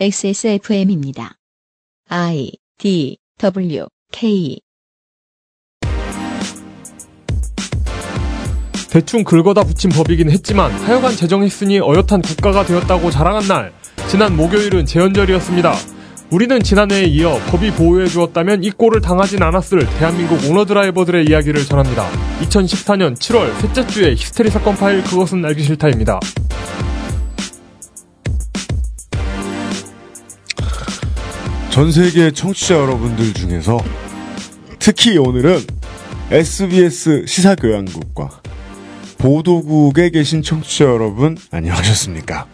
XSFM입니다. I D W K 대충 긁어다 붙인 법이긴 했지만 하여간 제정했으니 어엿한 국가가 되었다고 자랑한 날 지난 목요일은 재헌절이었습니다. 우리는 지난해에 이어 법이 보호해 주었다면 이 꼴을 당하진 않았을 대한민국 오너드라이버들의 이야기를 전합니다. 2014년 7월 셋째 주에 히스테리 사건 파일 그것은 알기 싫다입니다. 전 세계 청취자 여러분들 중에서 특히 오늘은 SBS 시사교양국과 보도국에 계신 청취자 여러분 안녕하셨습니까?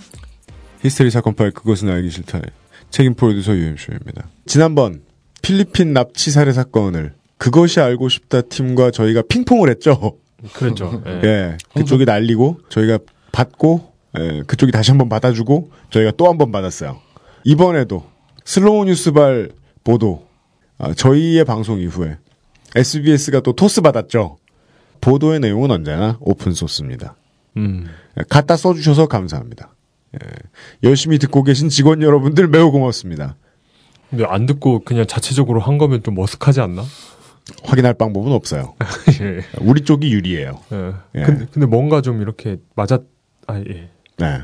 히스테리 사건 파일 그것은 알기 싫다의 책임 프로듀서 유엠쇼입니다. 지난번 필리핀 납치 살해 사건을 그것이 알고 싶다 팀과 저희가 핑퐁을 했죠. 그랬죠. 예. 예, 그쪽이 날리고 저희가 받고 예, 그쪽이 다시 한번 받아주고 저희가 또 한 번 받았어요. 이번에도 슬로우 뉴스발 보도 아, 저희의 방송 이후에 SBS가 또 토스 받았죠. 보도의 내용은 언제나 open source입니다. 음. 예, 갖다 써주셔서 감사합니다. 예, 열심히 듣고 계신 직원 여러분들 매우 고맙습니다. 근데 안 듣고 그냥 자체적으로 한 거면 좀 머쓱하지 않나? 확인할 방법은 없어요. 예. 우리 쪽이 유리해요. 예. 예. 근데, 근데 뭔가 좀 이렇게 맞았, 아, 예. 네.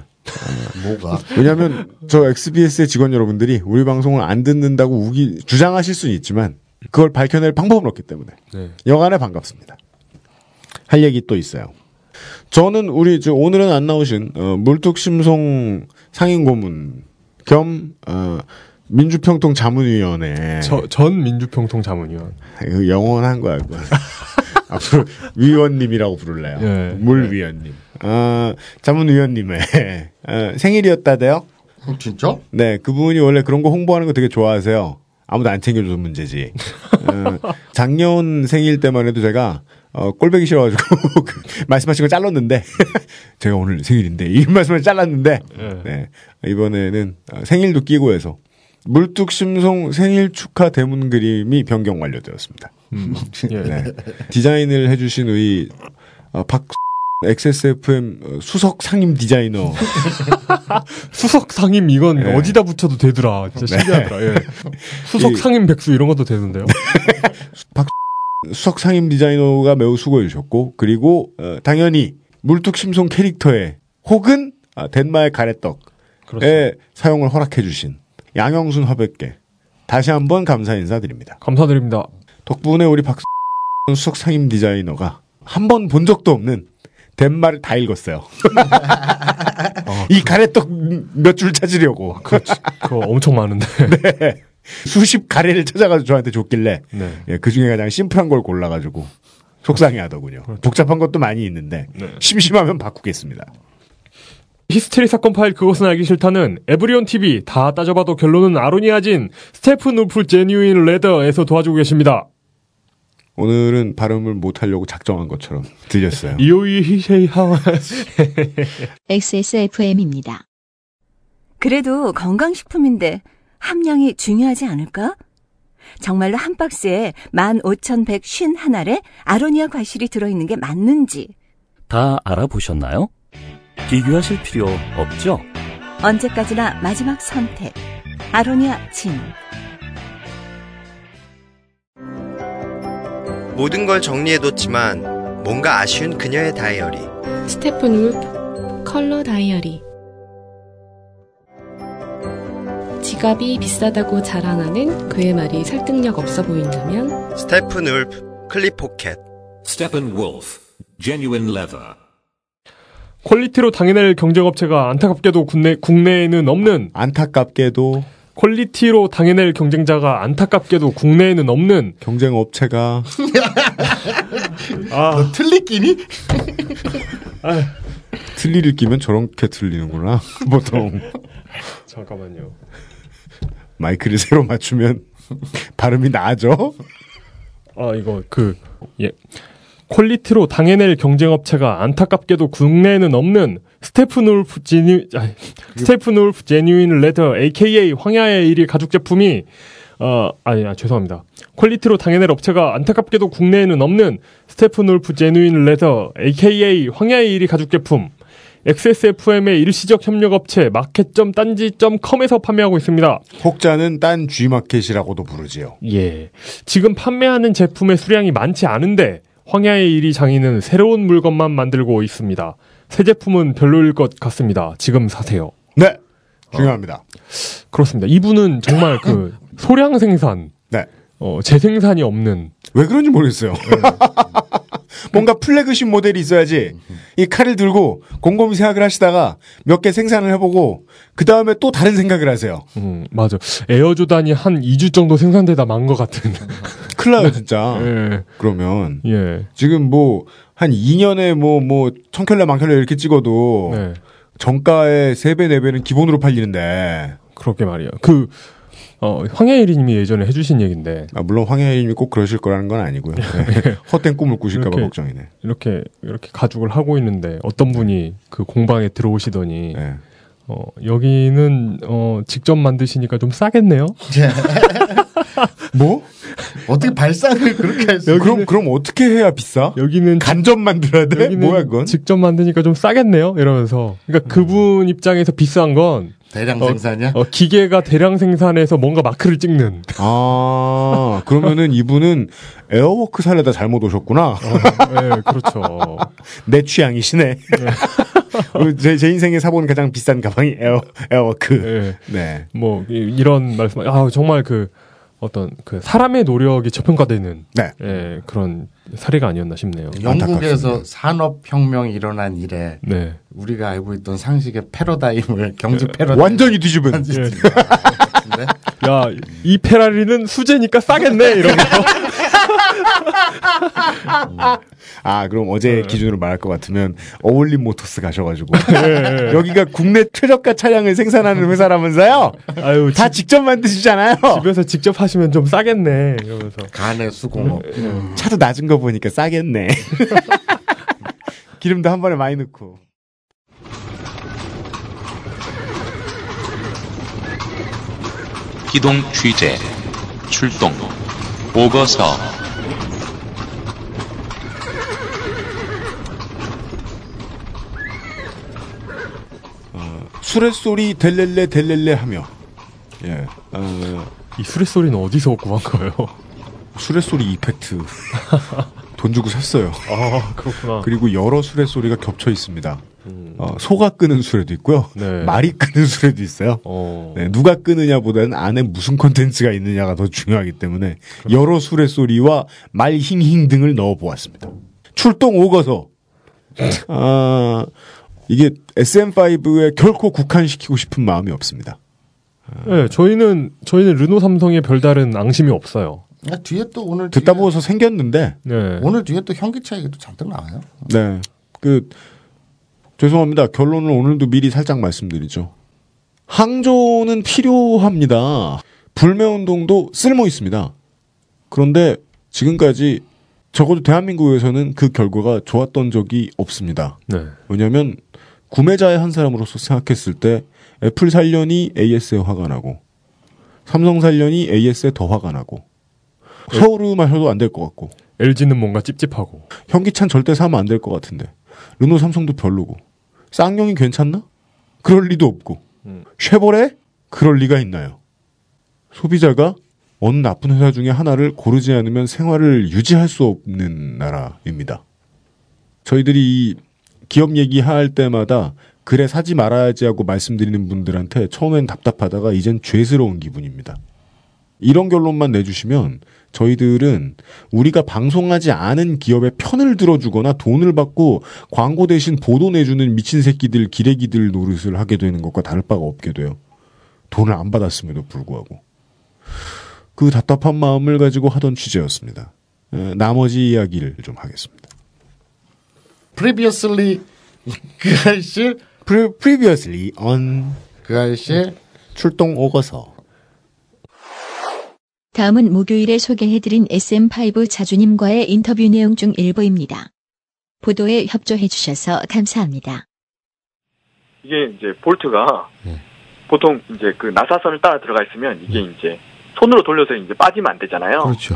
뭐가? 왜냐하면 저 XBS의 직원 여러분들이 우리 방송을 안 듣는다고 우기 주장하실 수는 있지만 그걸 밝혀낼 방법은 없기 때문에 네. 여간에 반갑습니다. 할 얘기 또 있어요. 저는 우리 저 오늘은 안 나오신 어, 물뚝심송 상임고문 겸 어, 민주평통 자문위원회 저, 전 민주평통 자문위원. 이거 영원한 거야. 그거. 앞으로 위원님이라고 부를래요. 예. 물위원님. 아 자문위원님의 어, 생일이었다대요. 어, 진짜? 네, 그분이 원래 그런 거 홍보하는 거 되게 좋아하세요. 아무도 안 챙겨줘서 문제지. 어, 작년 생일 때만 해도 제가 어, 꼴배기 싫어가지고 그 말씀하신 거 잘랐는데 제가 오늘 생일인데 이 말씀을 잘랐는데 예. 네, 이번에는 어, 생일도 끼고 해서 물뚝심송 생일 축하 대문 그림이 변경 완료되었습니다. 음. 예. 네. 디자인을 해주신 우리 어, 박 XSFM 어, 수석 상임 디자이너 수석 상임 이건 예. 어디다 붙여도 되더라. 진짜 네. 신기하더라. 예. 수석 이- 상임 백수 이런 것도 되는데요. 수석 상임 디자이너가 매우 수고해 주셨고 그리고 어, 당연히 물뚝심송 캐릭터에 혹은 아, 덴마의 가래떡에 그렇죠. 사용을 허락해 주신 양영순 화백께 다시 한번 감사 인사드립니다. 감사드립니다. 덕분에 우리 박 수석 상임 디자이너가 한 번 본 적도 없는 덴마를 다 읽었어요. 아, 이 가래떡 몇 줄 찾으려고 그렇지. 그거 엄청 많은데. 수십 가래를 찾아가지고 저한테 줬길래 네. 예, 그 중에 가장 심플한 걸 골라가지고 속상해 하더군요. 복잡한 것도 많이 있는데 네. 심심하면 바꾸겠습니다. 히스테리 사건 파일 그것은 알기 싫다는 에브리온 TV 다 따져봐도 결론은 아로니아진 Steppenwolf genuine leather에서 도와주고 계십니다. 오늘은 발음을 못하려고 작정한 것처럼 들렸어요. 이오이 히세이 하와 XSFM입니다. 그래도 건강식품인데 함량이 중요하지 않을까? 정말로 한 박스에 15,151알에 아로니아 과실이 들어있는 게 맞는지 다 알아보셨나요? 비교하실 필요 없죠? 언제까지나 마지막 선택 아로니아 진 모든 걸 정리해뒀지만 뭔가 아쉬운 그녀의 다이어리. Steppenwolf 컬러 다이어리 지갑이 비싸다고 자랑하는 그의 말이 설득력 없어 보인다면 Steppenwolf 클립 포켓. Steppenwolf, genuine leather. 퀄리티로 당해낼 경쟁업체가 안타깝게도 국내, 국내에는 없는 안타깝게도 퀄리티로 당해낼 경쟁자가 안타깝게도 국내에는 없는 경쟁 업체가 아, 틀니 끼니? 틀니를 끼면 저렇게 틀리는구나. 보통 잠깐만요. 마이크를 새로 맞추면 발음이 나아져. 아 이거 그 예. 퀄리티로 당해낼 경쟁업체가 안타깝게도 국내에는 없는 스테픈 울프 제뉴 아, 스테픈 울프 제뉴인 레더 AKA 황야의 1위 가죽 제품이 어 아니 아, 죄송합니다. 퀄리티로 당해낼 업체가 안타깝게도 국내에는 없는 Steppenwolf genuine leather AKA 황야의 이리 가죽 제품 XSFM의 일시적 협력업체 마켓.딴지.com에서 판매하고 있습니다. 혹자는 딴 G마켓이라고도 부르지요. 예. 지금 판매하는 제품의 수량이 많지 않은데 황야의 이리 장인은 새로운 물건만 만들고 있습니다. 새 제품은 별로일 것 같습니다. 지금 사세요. 네. 중요합니다. 그렇습니다. 이분은 정말 그 소량 생산, 네. 어, 재생산이 없는 왜 그런지 모르겠어요. 뭔가 플래그십 모델이 있어야지 이 칼을 들고 곰곰이 생각을 하시다가 몇 개 생산을 해보고 그 다음에 또 다른 생각을 하세요. 음, 맞아. 에어 조단이 한 2주 정도 생산되다 만 것 같은. 큰일 나요, 진짜. 예. 그러면 예. 지금 뭐 한 2년에 뭐뭐 천켤레 만켤레 이렇게 찍어도 네. 정가의 3배 4배는 기본으로 팔리는데 그렇게 말이에요. 그, 어, 황야일이 님이 예전에 해주신 얘기인데. 아, 물론 황혜인님이 꼭 그러실 거라는 건 아니고요. 네. 헛된 꿈을 꾸실까봐 걱정이네. 이렇게, 이렇게 가죽을 하고 있는데 어떤 분이 그 공방에 들어오시더니, 네. 어, 여기는, 어, 직접 만드시니까 좀 싸겠네요? 뭐? 어떻게 발상을 그렇게 할 수? 그럼 그럼 어떻게 해야 비싸? 여기는 간접 만들어야 돼? 여기는 뭐야 그건? 직접 만드니까 좀 싸겠네요? 이러면서. 그러니까 그분 입장에서 비싼 건, 대량 어, 생산이야? 어, 기계가 대량 생산해서 뭔가 마크를 찍는. 아 그러면은 이분은 에어워크 사려다 잘못 오셨구나. 네, 그렇죠. 내 취향이시네. 제, 제 인생에 사본 가장 비싼 가방이 에어 에어워크. 예. 네. 뭐 이- 이런 말씀 아 정말 그 어떤 그 사람의 노력이 저평가되는 네. 예, 그런 사례가 아니었나 싶네요. 영국에서 산업 혁명이 일어난 이래 네. 우리가 알고 있던 상식의 패러다임을 경제 패러다임 완전히 뒤집은. 같은데 야, 이 페라리는 수제니까 싸겠네 이러면서. 아 그럼 어제 기준으로 말할 것 같으면 어울림 모터스 가셔가지고 예, 예. 여기가 국내 최저가 차량을 생산하는 회사라면서요. 아유, 다 집, 직접 만드시잖아요. 집에서 직접 하시면 좀 싸겠네 이러면서. 간의 수공업 차도 낮은 거 보니까 싸겠네. 기름도 한 번에 많이 넣고. 기동 취재 출동 오거서 수레소리 델렐레 델렐레 하며 예 어, 이 수레 소리는 어디서 구한 거예요? 수레소리 이펙트 돈 주고 샀어요. 아, 그렇구나. 그리고 여러 수레소리가 겹쳐 있습니다. 음. 어, 소가 끄는 수레도 있고요. 네. 말이 끄는 수레도 있어요. 어. 네, 누가 끄느냐보다는 안에 무슨 콘텐츠가 있느냐가 더 중요하기 때문에 여러 수레소리와 말 힝힝 등을 넣어 보았습니다. 출동 오거서 아 이게 SM5에 결코 국한시키고 싶은 마음이 없습니다. 네, 저희는 저희는 르노 삼성에 별다른 앙심이 없어요. 야, 뒤에 또 오늘 듣다 뒤에- 보아서 생겼는데 네. 오늘 뒤에 또 현기차 얘기도 잔뜩 나와요. 네. 그, 죄송합니다. 결론을 오늘도 미리 살짝 말씀드리죠. 항조는 필요합니다. 불매운동도 쓸모 있습니다. 그런데 지금까지 적어도 대한민국에서는 그 결과가 좋았던 적이 없습니다. 네. 왜냐하면 구매자의 한 사람으로서 생각했을 때 애플 살려니 AS에 화가 나고 삼성 살려니 AS에 더 화가 나고 서울을 마셔도 안 될 것 같고 LG는 뭔가 찝찝하고. 현기찬 절대 사면 안 될 것 같은데. 르노 삼성도 별로고. 쌍용이 괜찮나? 그럴 리도 없고. 음. 쉐보레? 그럴 리가 있나요? 소비자가 어느 나쁜 회사 중에 하나를 고르지 않으면 생활을 유지할 수 없는 나라입니다. 저희들이 이 기업 얘기할 때마다 그래 사지 말아야지 하고 말씀드리는 분들한테 처음엔 답답하다가 이젠 죄스러운 기분입니다. 이런 결론만 내주시면 저희들은 우리가 방송하지 않은 기업의 편을 들어주거나 돈을 받고 광고 대신 보도 내주는 미친 새끼들, 기레기들 노릇을 하게 되는 것과 다를 바가 없게 돼요. 돈을 안 받았음에도 불구하고. 그 답답한 마음을 가지고 하던 취재였습니다. 에, 나머지 이야기를 좀 하겠습니다. Previously 그 알실 Pre- previously on 그 알실 출동 오거서. 다음은 목요일에 소개해드린 SM5 자주님과의 인터뷰 내용 중 일부입니다. 보도에 협조해주셔서 감사합니다. 이게 이제 볼트가 네. 보통 이제 그 나사선을 따라 들어가 있으면 이게 이제 손으로 돌려서 이제 빠지면 안 되잖아요. 그렇죠.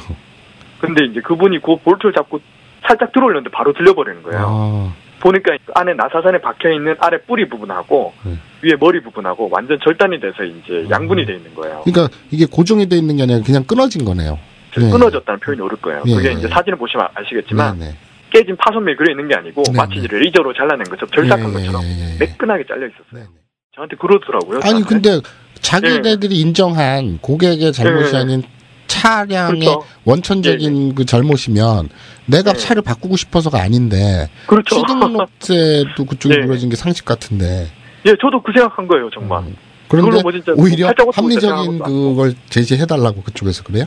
근데 이제 그분이 그 볼트를 잡고 살짝 들어올렸는데 바로 들려버리는 거예요. 아, 보니까 그 안에 나사선에 박혀 있는 아래 뿌리 부분하고 네. 위에 머리 부분하고 완전 절단이 돼서 이제 음. 양분이 돼 있는 거예요. 그러니까 이게 고정이 돼 있는 게 아니라 그냥 끊어진 거네요. 네. 끊어졌다는 표현이 옳을 거예요. 예, 그게 예. 이제 사진을 보시면 아시겠지만 네, 네. 깨진 파손밀 그려 있는 게 아니고 네, 마치 네. 레이저로 잘라낸 것처럼 절삭한 예, 것처럼 예, 예. 매끈하게 잘려 있었어요. 네, 저한테 그러더라고요. 아니 저한테. 근데 자기네들이 인정한 고객의 잘못이 예. 아닌 차량의 그렇죠. 원천적인 그 잘못이면 내가 네. 차를 바꾸고 싶어서가 아닌데 그렇죠. 취등록세도 그쪽에 네. 물어진 게 상식 같은데 예, 저도 그 생각한 거예요, 정말. 그런데 그걸로 뭐 오히려 합리적인 그걸 제시해달라고 그쪽에서 그래요?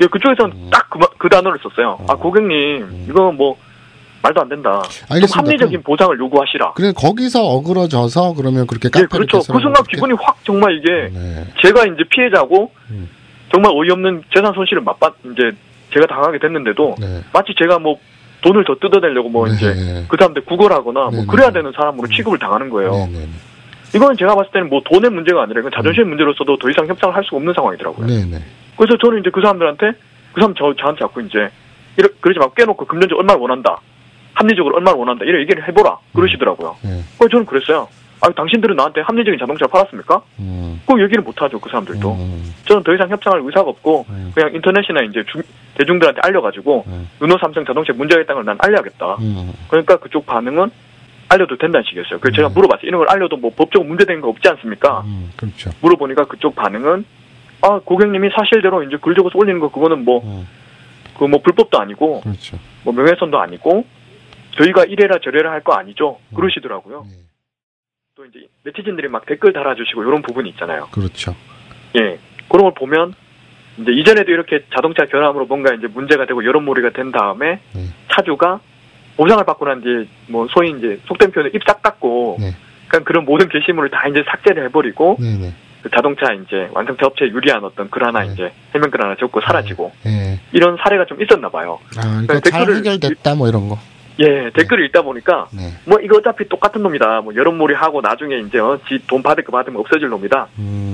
예, 그쪽에서는 음. 딱그 단어를 썼어요. 아, 고객님, 이거 뭐, 말도 안 된다. 좀 알겠습니다. 합리적인 보상을 요구하시라. 그래 거기서 어그러져서 그러면 그렇게 예, 그렇죠. 그 순간 게- 기분이 확 정말 이게, 네. 제가 이제 피해자고, 음. 정말 어이없는 재산 손실을 맛봤, 이제, 제가 당하게 됐는데도, 네. 마치 제가 뭐, 돈을 더 뜯어내려고 뭐, 네. 이제, 그 사람들 구걸하거나, 네, 뭐, 네. 그래야 되는 사람으로 취급을 당하는 거예요. 네, 네, 이건 제가 봤을 때는 뭐, 돈의 문제가 아니라, 이건 자존심의 문제로서도 더 이상 협상을 할 수가 없는 상황이더라고요. 네, 네. 그래서 저는 이제 그 사람들한테 그 사람 저 저한테 자꾸 이제 이러 그러지 말고 깨놓고 금전적 얼마를 원한다. 합리적으로 얼마를 원한다. 이런 얘기를 해보라. 그러시더라고요. 네. 그래서 저는 그랬어요. 아, 당신들은 나한테 합리적인 자동차를 팔았습니까? 음. 그 얘기를 못 하죠. 그 사람들도. 음. 저는 더 이상 협상할 의사가 없고 그냥 인터넷이나 이제 중- 대중들한테 알려가지고 르노 삼성 자동차에 문제가 있다는 걸 난 알려야겠다. 음. 그러니까 그쪽 반응은 알려도 된다는 식이었어요. 그래서 제가 물어봤어요. 이런 걸 알려도 뭐 법적으로 문제되는 거 없지 않습니까? 그렇죠. 물어보니까 그쪽 반응은 아 고객님이 사실대로 이제 글 적어서 올리는 거 그거는 뭐 그 뭐 불법도 아니고 그렇죠. 뭐 명예훼손도 아니고 저희가 이래라 저래라 할 거 아니죠 그러시더라고요. 또 이제 네티즌들이 막 댓글 달아주시고 이런 부분이 있잖아요. 그렇죠. 예 그런 걸 보면 이제 이전에도 이렇게 자동차 결함으로 뭔가 이제 문제가 되고 여론몰이가 된 다음에 차주가 보상을 받고 난 뒤에 뭐 소위 이제 속된 표현을 입싹 닦고 그러니까 그런 모든 게시물을 다 이제 삭제를 해버리고 네, 네. 그 자동차 이제 완성차 업체에 유리한 어떤 글 하나 이제 해명 글 하나 적고 사라지고 예. 이런 사례가 좀 있었나 봐요. 아, 그러니까 잘 댓글을- 해결됐다 뭐 이런 거. 예, 댓글을 읽다 보니까 네. 뭐 이거 어차피 똑같은 놈이다. 뭐 여론몰이 하고 나중에 이제 어, 지돈 받을 거 받으면 없어질 놈이다.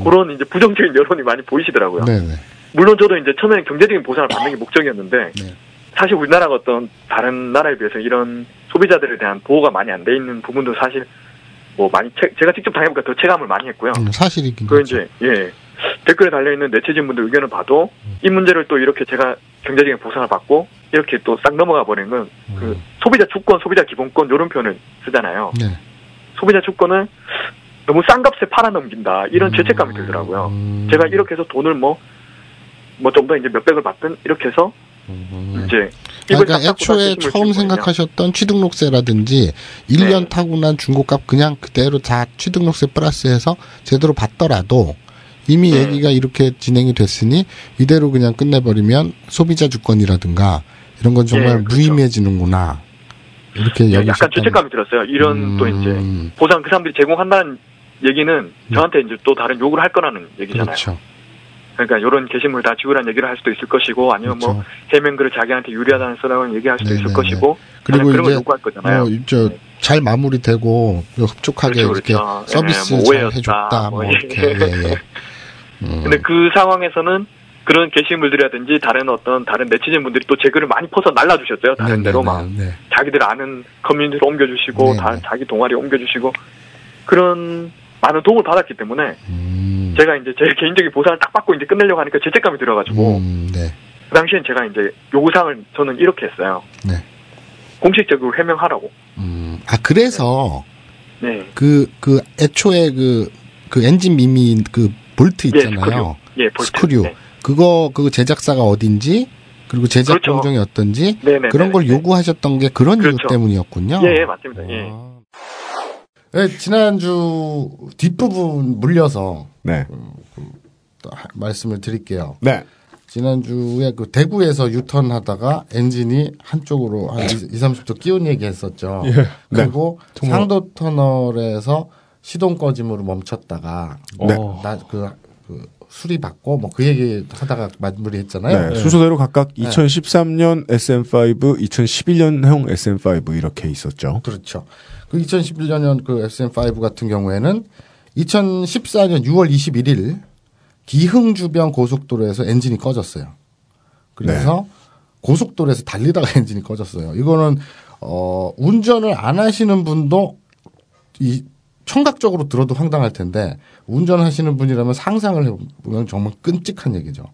그런 이제 부정적인 여론이 많이 보이시더라고요. 음. 네네. 물론 저도 이제 처음에는 경제적인 보상을 받는 게 목적이었는데 네. 사실 우리나라가 어떤 다른 나라에 비해서 이런 소비자들에 대한 보호가 많이 안 돼 있는 부분도 사실 뭐 많이 체- 제가 직접 당해보니까 더 체감을 많이 했고요. 음, 사실이긴 그. 이제 예 댓글에 달려 있는 네티즌 분들 의견을 봐도 이 문제를 또 이렇게 제가 경제적인 보상을 받고 이렇게 또 싹 넘어가 버리는 건 그 소비자 주권, 소비자 기본권 이런 표현을 쓰잖아요. 네. 소비자 주권을 너무 싼 값에 팔아넘긴다. 이런 죄책감이 들더라고요. 제가 이렇게 해서 돈을 뭐 뭐 좀 더 이제 몇백을 받든 이렇게 해서 이제 입을 그러니까 애초에 처음 생각하셨던 취등록세라든지 1년 타고 난 중고값 그냥 그대로 다 취등록세 플러스해서 제대로 받더라도 이미 네. 얘기가 이렇게 진행이 됐으니 이대로 그냥 끝내버리면 소비자 주권이라든가 이런 건 정말 예, 그렇죠. 무의미해지는구나 이렇게 예, 여기셨던 약간 죄책감이 들었어요. 이런 또 이제 음. 보상 그 사람들이 제공한다는 얘기는 저한테 이제 또 다른 욕을 할 거라는 얘기잖아요. 그렇죠. 그러니까 이런 게시물 다 지우라는 얘기를 할 수도 있을 것이고 아니면 뭐 해명글을 자기한테 유리하다는 쓰라고 얘기할 수도 있을 그렇죠. 네네네. 것이고 그리고 그런 걸 이제 요구할 거잖아요. 뭐, 저, 잘 마무리되고 흡족하게 그렇죠, 이렇게 그렇죠. 서비스 예, 뭐잘 해줬다 뭐 뭐 이렇게 예. 예, 예. 음. 근데 그 상황에서는 그런 게시물들이라든지 다른 어떤 다른 네티즌 분들이 또 제 글을 많이 퍼서 날라주셨어요. 다른 데로 막 네. 자기들 아는 커뮤니티로 옮겨주시고 네, 다 네. 자기 동아리 옮겨주시고 그런 많은 도움을 받았기 때문에 음. 제가 이제 제 개인적인 보상을 딱 받고 이제 끝내려고 하니까 죄책감이 들어가지고 음, 네. 그 당시엔 제가 이제 요구사항을 저는 이렇게 했어요. 네. 공식적으로 해명하라고. 아 그래서 네. 그그 애초에 그그 엔진 미미 그 볼트 예, 있잖아요. 스크류. 예, 볼트. 스크류. 네. 그거 그 제작사가 어딘지 그리고 제작 그렇죠. 공정이 어떤지 네네네네. 그런 걸 요구하셨던 게 그런 그렇죠. 이유 때문이었군요. 예, 예, 맞습니다. 예. 네, 지난주 뒷부분 물려서 네. 또 하- 말씀을 드릴게요. 네. 지난주에 그 대구에서 유턴 하다가 엔진이 한쪽으로 한 2, 30도 끼운 얘기 했었죠. 예. 그리고 네. 상도 터널에서 시동 꺼짐으로 멈췄다가 네. 나그 그 수리 받고 뭐 그 얘기 하다가 마무리했잖아요. 네, 순서대로 각각 네. 2013년 SM5, 2011년형 SM5 이렇게 있었죠. 그렇죠. 그 2011년 그 SM5 같은 경우에는 2014년 6월 21일 기흥 주변 고속도로에서 엔진이 꺼졌어요. 그래서 고속도로에서 달리다가 엔진이 꺼졌어요. 이거는 어, 운전을 안 하시는 분도 이 청각적으로 들어도 황당할 텐데 운전하시는 분이라면 상상을 해보면 정말 끔찍한 얘기죠.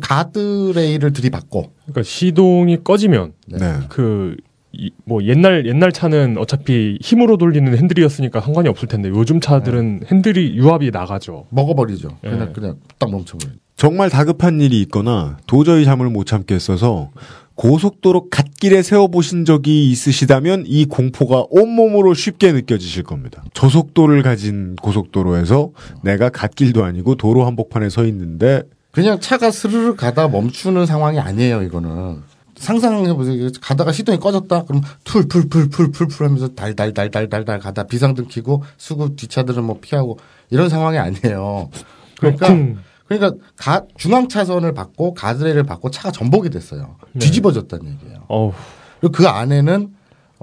가드레일을 들이받고 그러니까 시동이 꺼지면 네. 그뭐 옛날 옛날 차는 어차피 힘으로 돌리는 핸들이었으니까 상관이 없을 텐데 요즘 차들은 핸들이 유압이 나가죠. 먹어버리죠. 그냥 예. 그냥 딱 멈춰버려요. 정말 다급한 일이 있거나 도저히 잠을 못 참겠어서 고속도로 갓길에 세워보신 적이 있으시다면 이 공포가 온몸으로 쉽게 느껴지실 겁니다. 저속도를 가진 고속도로에서 내가 갓길도 아니고 도로 한복판에 서 있는데 그냥 차가 스르르 가다 멈추는 상황이 아니에요, 이거는. 상상해보세요. 가다가 시동이 꺼졌다? 그럼 툴툴툴툴툴툴 하면서 달달달달달달 가다 비상등 켜고 수구 뒷차들은 뭐 피하고 이런 상황이 아니에요. 그러니까, 쿵. 그러니까 가, 중앙 차선을 받고 가드레일을 받고 차가 전복이 됐어요. 네. 뒤집어졌다는 얘기예요. 어우. 그리고 그 안에는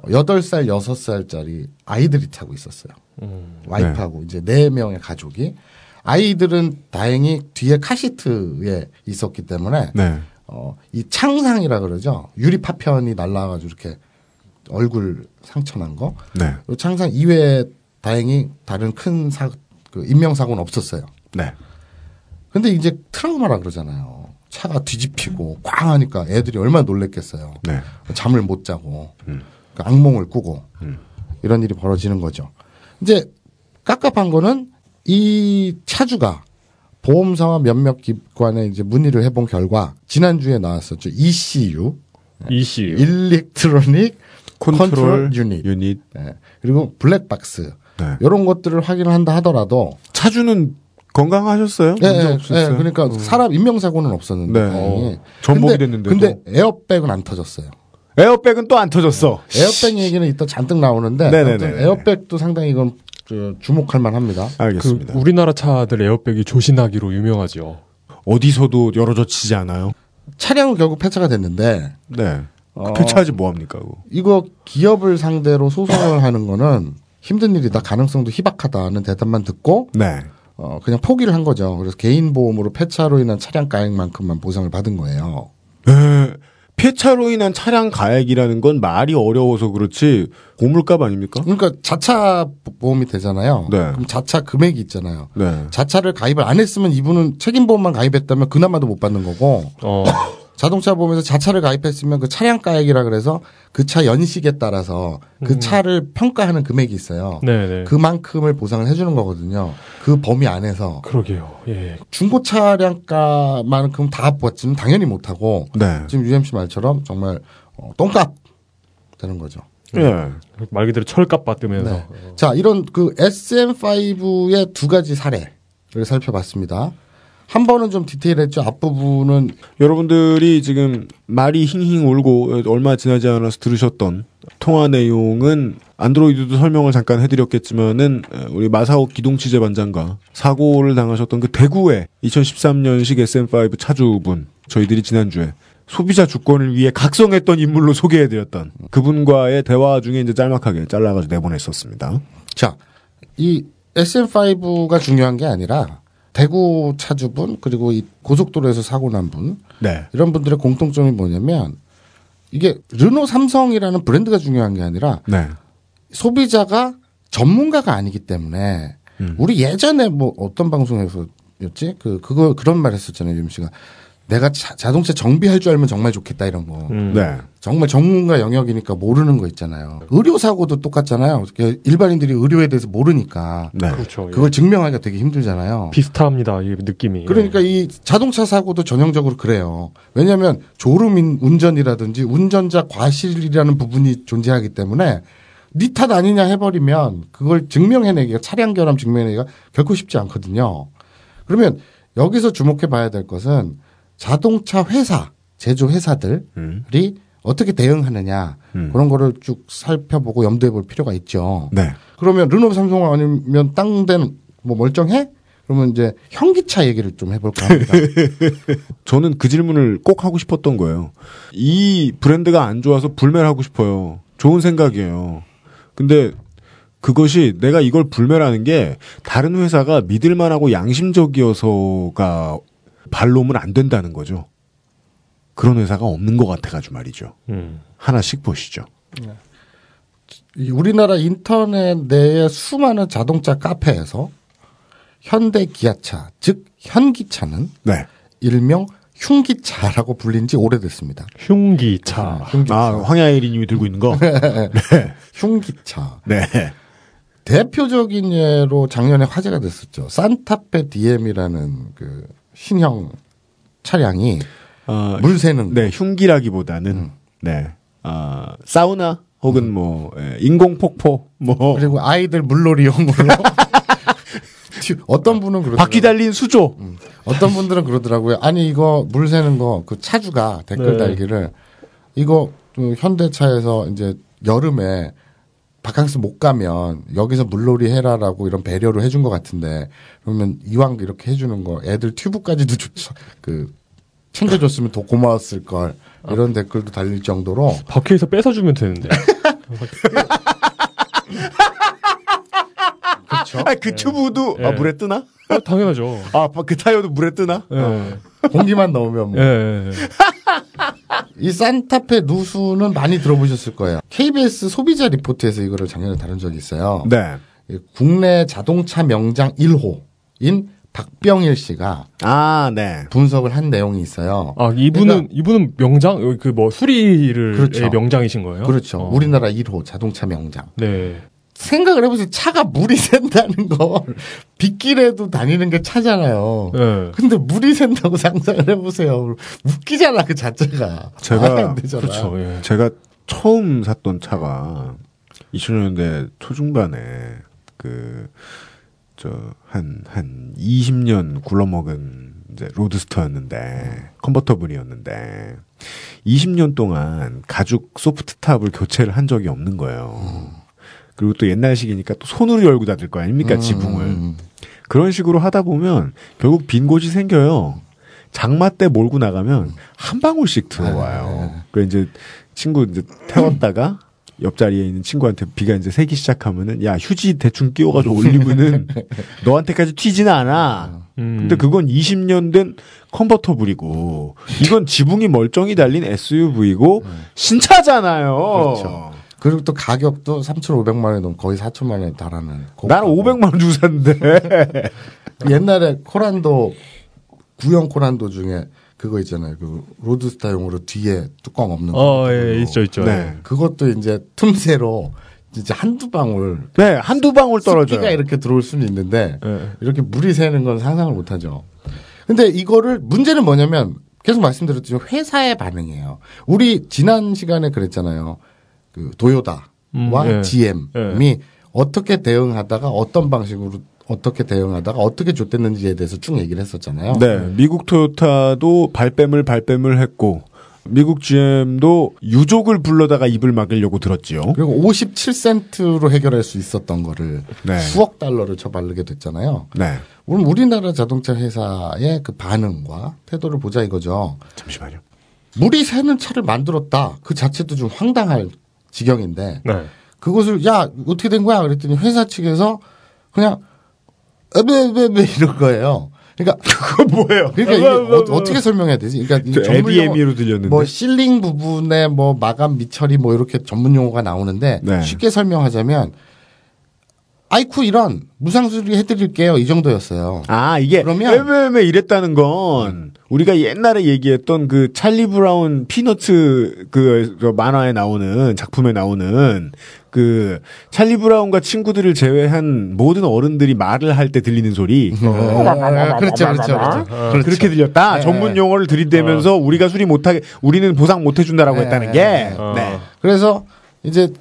8살, 6살짜리 아이들이 타고 있었어요. 음. 와이프하고 이제 네 명의 가족이 아이들은 다행히 뒤에 카시트에 있었기 때문에 네. 어, 이 창상이라 그러죠. 유리 파편이 날라가지고 이렇게 얼굴 상처 난 거. 네. 이 창상 이외에 다행히 다른 큰 사, 그 인명사고는 없었어요. 네. 근데 이제 트라우마라 그러잖아요. 차가 뒤집히고 꽝 하니까 애들이 얼마나 놀랬겠어요. 네. 잠을 못 자고 그 악몽을 꾸고 이런 일이 벌어지는 거죠. 이제 깝깝한 거는 이 차주가 보험사와 몇몇 기관에 이제 문의를 해본 결과 지난주에 나왔었죠. ECU ECU electronic control control unit unit. 네. 그리고 블랙박스 네. 이런 것들을 확인을 한다 하더라도 차주는 건강하셨어요? 예, 문제 예, 없었어요? 예, 그러니까 사람 인명사고는 없었는데 네. 다행히. 어, 전복이 됐는데도. 근데 에어백은 안 터졌어요. 에어백은 또 안 터졌어. 에어백 얘기는 이따 잔뜩 나오는데 네네네. 아무튼 에어백도 상당히 이건 저 주목할 만합니다. 알겠습니다. 그 우리나라 차들 에어백이 조신하기로 유명하죠. 어디서도 열어젖히지 않아요? 차량은 결국 폐차가 됐는데 네. 어, 폐차하지 뭐합니까? 그거. 이거 기업을 상대로 소송을 하는 거는 힘든 일이다. 가능성도 희박하다는 대답만 듣고 네. 어, 그냥 포기를 한 거죠. 그래서 개인 보험으로 폐차로 인한 차량 가액만큼만 보상을 받은 거예요. 에, 폐차로 인한 차량 가액이라는 건 말이 어려워서 그렇지 고물값 아닙니까? 그러니까 자차 보험이 되잖아요. 네. 그럼 자차 금액이 있잖아요. 네. 자차를 가입을 안 했으면 이분은 책임 보험만 가입했다면 그나마도 못 받는 거고 어. 자동차 보험에서 자차를 가입했으면 그 차량 가액이라 그래서 그 차 연식에 따라서 그 음. 차를 평가하는 금액이 있어요. 네네. 그만큼을 보상을 해주는 거거든요. 그 범위 안에서 그러게요. 예. 중고 차량가만큼 다 받지는 당연히 못하고 네. 지금 UMC 말처럼 정말 어, 똥값 되는 거죠. 예. 말 그대로 철값 받으면서 네. 자, 이런 그 SM5의 두 가지 사례를 살펴봤습니다. 한 번은 좀 디테일했죠. 앞부분은 여러분들이 지금 말이 힝힝 울고 얼마 지나지 않아서 들으셨던 통화 내용은 안드로이드도 설명을 잠깐 해드렸겠지만은 우리 마사오 기동치제 반장과 사고를 당하셨던 그 대구의 2013년식 SM5 차주분 저희들이 지난주에 소비자 주권을 위해 각성했던 인물로 소개해드렸던 그분과의 대화 중에 이제 짤막하게 잘라가지고 내보냈었습니다. 자, 이 SM5가 중요한 게 아니라 대구 차주분 그리고 이 고속도로에서 사고 난 분 네. 이런 분들의 공통점이 뭐냐면 이게 르노 삼성이라는 브랜드가 중요한 게 아니라 네. 소비자가 전문가가 아니기 때문에 음. 우리 예전에 뭐 어떤 방송에서였지 그 그거 그런 말 했었잖아요 유임 씨가 내가 자, 자동차 정비할 줄 알면 정말 좋겠다 이런 거 음. 네. 정말 전문가 영역이니까 모르는 거 있잖아요 의료 사고도 똑같잖아요 일반인들이 의료에 대해서 모르니까 네. 그렇죠. 예. 그걸 증명하기가 되게 힘들잖아요 비슷합니다. 이 느낌이. 그러니까 이 자동차 사고도 전형적으로 그래요. 왜냐하면 졸음 인- 운전이라든지 운전자 과실이라는 부분이 존재하기 때문에 니탓 아니냐 해버리면 그걸 증명해내기가 차량 결함 증명해내기가 결코 쉽지 않거든요. 그러면 여기서 주목해 봐야 될 것은 자동차 회사 제조 회사들이 음. 어떻게 대응하느냐 음. 그런 거를 쭉 살펴보고 염두에 볼 필요가 있죠. 네. 그러면 르노 삼성 아니면 땅된 뭐 멀쩡해? 그러면 이제 현기차 얘기를 좀 해볼까 합니다. 저는 그 질문을 꼭 하고 싶었던 거예요. 이 브랜드가 안 좋아서 불매하고 싶어요. 좋은 생각이에요. 근데 그것이 내가 이걸 불매라는 게 다른 회사가 믿을 만하고 양심적이어서가 발로면 안 된다는 거죠. 그런 회사가 없는 것 같아가지고 말이죠. 음. 하나씩 보시죠. 이 우리나라 인터넷 내의 수많은 자동차 카페에서 현대 기아차, 즉 현기차는 네. 일명 흉기차라고 불린 지 오래됐습니다. 흉기차. 흉기차. 아, 황야일이 님이 들고 있는 거? 네. 흉기차. 네. 대표적인 예로 작년에 화제가 됐었죠. 산타페 DM이라는 그 신형 차량이 어, 물 새는 네, 흉기라기보다는, 음. 네. 아, 사우나, 혹은 뭐, 예, 인공 폭포, 뭐. 그리고 아이들 물놀이용으로 어떤 분은 그러더라고요. 바퀴 달린 수조. 어떤 분들은 그러더라고요. 아니 이거 물 새는 거 그 차주가 댓글 네. 달기를 이거 그 현대차에서 이제 여름에 바캉스 못 가면 여기서 물놀이 해라라고 이런 배려를 해준 것 같은데 그러면 이왕 이렇게 해주는 거 애들 튜브까지도 주, 그 챙겨줬으면 더 고마웠을 걸 이런 댓글도 달릴 정도로 바퀴에서 뺏어주면 되는데. 그렇죠. 아, 그 튜브도, 아, 네. 물에 뜨나? 어, 당연하죠. 아, 그 타이어도 물에 뜨나? 예. 공기만 넣으면 뭐. 예, 예, 예. 이 산타페 누수는 많이 들어보셨을 거예요. KBS 소비자 리포트에서 이거를 작년에 다룬 적이 있어요. 네. 이 국내 자동차 명장 1호인 박병일 씨가 아, 네. 분석을 한 내용이 있어요. 아, 이분은, 이분은 명장, 그 뭐, 수리를, 그렇죠. 의 명장이신 거예요? 그렇죠. 어. 우리나라 1호 자동차 명장. 네. 생각을 해보세요. 차가 물이 샌다는 걸 빗길에도 다니는 게 차잖아요. 예. 근데 물이 샌다고 상상을 해보세요. 웃기잖아 그 자체가. 제가- 말이 안 되잖아. 그렇죠. 예. 제가 처음 샀던 차가 2000년대 초중반에 그, 저, 한, 한 20년 굴러먹은 이제 로드스터였는데, 컨버터블이었는데, 20년 동안 가죽 소프트탑을 교체를 한 적이 없는 거예요. 그리고 또 옛날식이니까 또 손으로 열고 닫을 거 아닙니까, 지붕을. 음. 그런 식으로 하다 보면 결국 빈 곳이 생겨요. 장마 때 몰고 나가면 한 방울씩 들어와요. 그래 이제 친구 이제 태웠다가 옆자리에 있는 친구한테 비가 이제 새기 시작하면은 야 휴지 대충 끼워가지고 올리면은 너한테까지 튀지는 않아. 음. 근데 그건 20년 된 컨버터블이고 이건 지붕이 멀쩡히 달린 SUV고 신차잖아요. 그렇죠. 그리고 또 가격도 3,500만 원에 넘 거의 4천만 원에 달하는. 나는 500만 원 주고 샀는데. 옛날에 코란도 구형 코란도 중에 그거 있잖아요. 그 로드스타용으로 뒤에 뚜껑 없는 거. 어, 예, 있죠, 있죠. 네. 그것도 이제 틈새로 진짜 한두 방울 네, 한두 방울 떨어져요. 습기가 이렇게 들어올 수는 있는데 예. 이렇게 물이 새는 건 상상을 못 하죠. 근데 이거를 문제는 뭐냐면 계속 말씀드렸듯이 회사의 반응이에요. 우리 지난 시간에 그랬잖아요. 그 도요다와 음, 예. GM이 어떻게 대응하다가 어떤 방식으로 어떻게 대응하다가 어떻게 줬댔는지에 대해서 쭉 얘기를 했었잖아요. 네, 미국 토요타도 발뺌을 발뺌을 했고 미국 GM도 유족을 불러다가 입을 막으려고 들었지요. 그리고 57센트로 해결할 수 있었던 거를 네. 수억 달러를 쳐바르게 됐잖아요. 네, 그럼 우리나라 자동차 회사의 그 반응과 태도를 보자 이거죠. 잠시만요. 물이 새는 차를 만들었다. 그 자체도 좀 황당할 지경인데 네. 그것을 야 어떻게 된 거야? 그랬더니 회사 측에서 그냥 에베에베 이런 거예요. 그러니까 그건 뭐예요? 그러니까 이게 어, 떻게 설명해야 되지? 그러니까 에비에미로 들렸는데. 뭐 실링 부분에 뭐 마감 미처리 뭐 이렇게 전문 용어가 나오는데 네. 쉽게 설명하자면 아이쿠 이런 무상 수리 해드릴게요 이 정도였어요. 아, 이게 그러면- MM에 이랬다는 건 우리가 옛날에 얘기했던 그 찰리 브라운 피너츠 그, 그 만화에 나오는 작품에 나오는 그 찰리 브라운과 친구들을 제외한 모든 어른들이 말을 할 때 들리는 소리. 아, 그렇죠, 그렇죠, 그렇죠. 그렇게 들렸다. 네. 전문 용어를 들이대면서 우리가 수리 못하게 우리는 보상 못 해준다라고 네. 했다는 게. 어. 네. 그래서 이제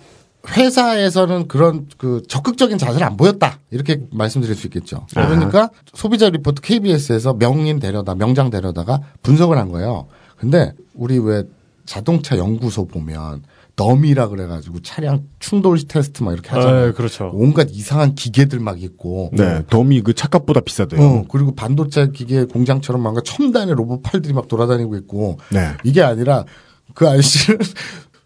회사에서는 그런 그 적극적인 자세를 안 보였다 이렇게 말씀드릴 수 있겠죠. 그러니까 소비자 리포트 KBS에서 명인 데려다 명장 데려다가 분석을 한 거예요. 근데 우리 왜 자동차 연구소 보면 덤이라 그래가지고 차량 충돌 테스트 막 이렇게 하잖아요. 아, 그렇죠. 온갖 이상한 기계들 막 있고. 네. 덤이 그 차값보다 비싸대요. 어, 그리고 반도체 기계 공장처럼 뭔가 첨단의 로봇 팔들이 막 돌아다니고 있고 네. 이게 아니라 그 아저씨는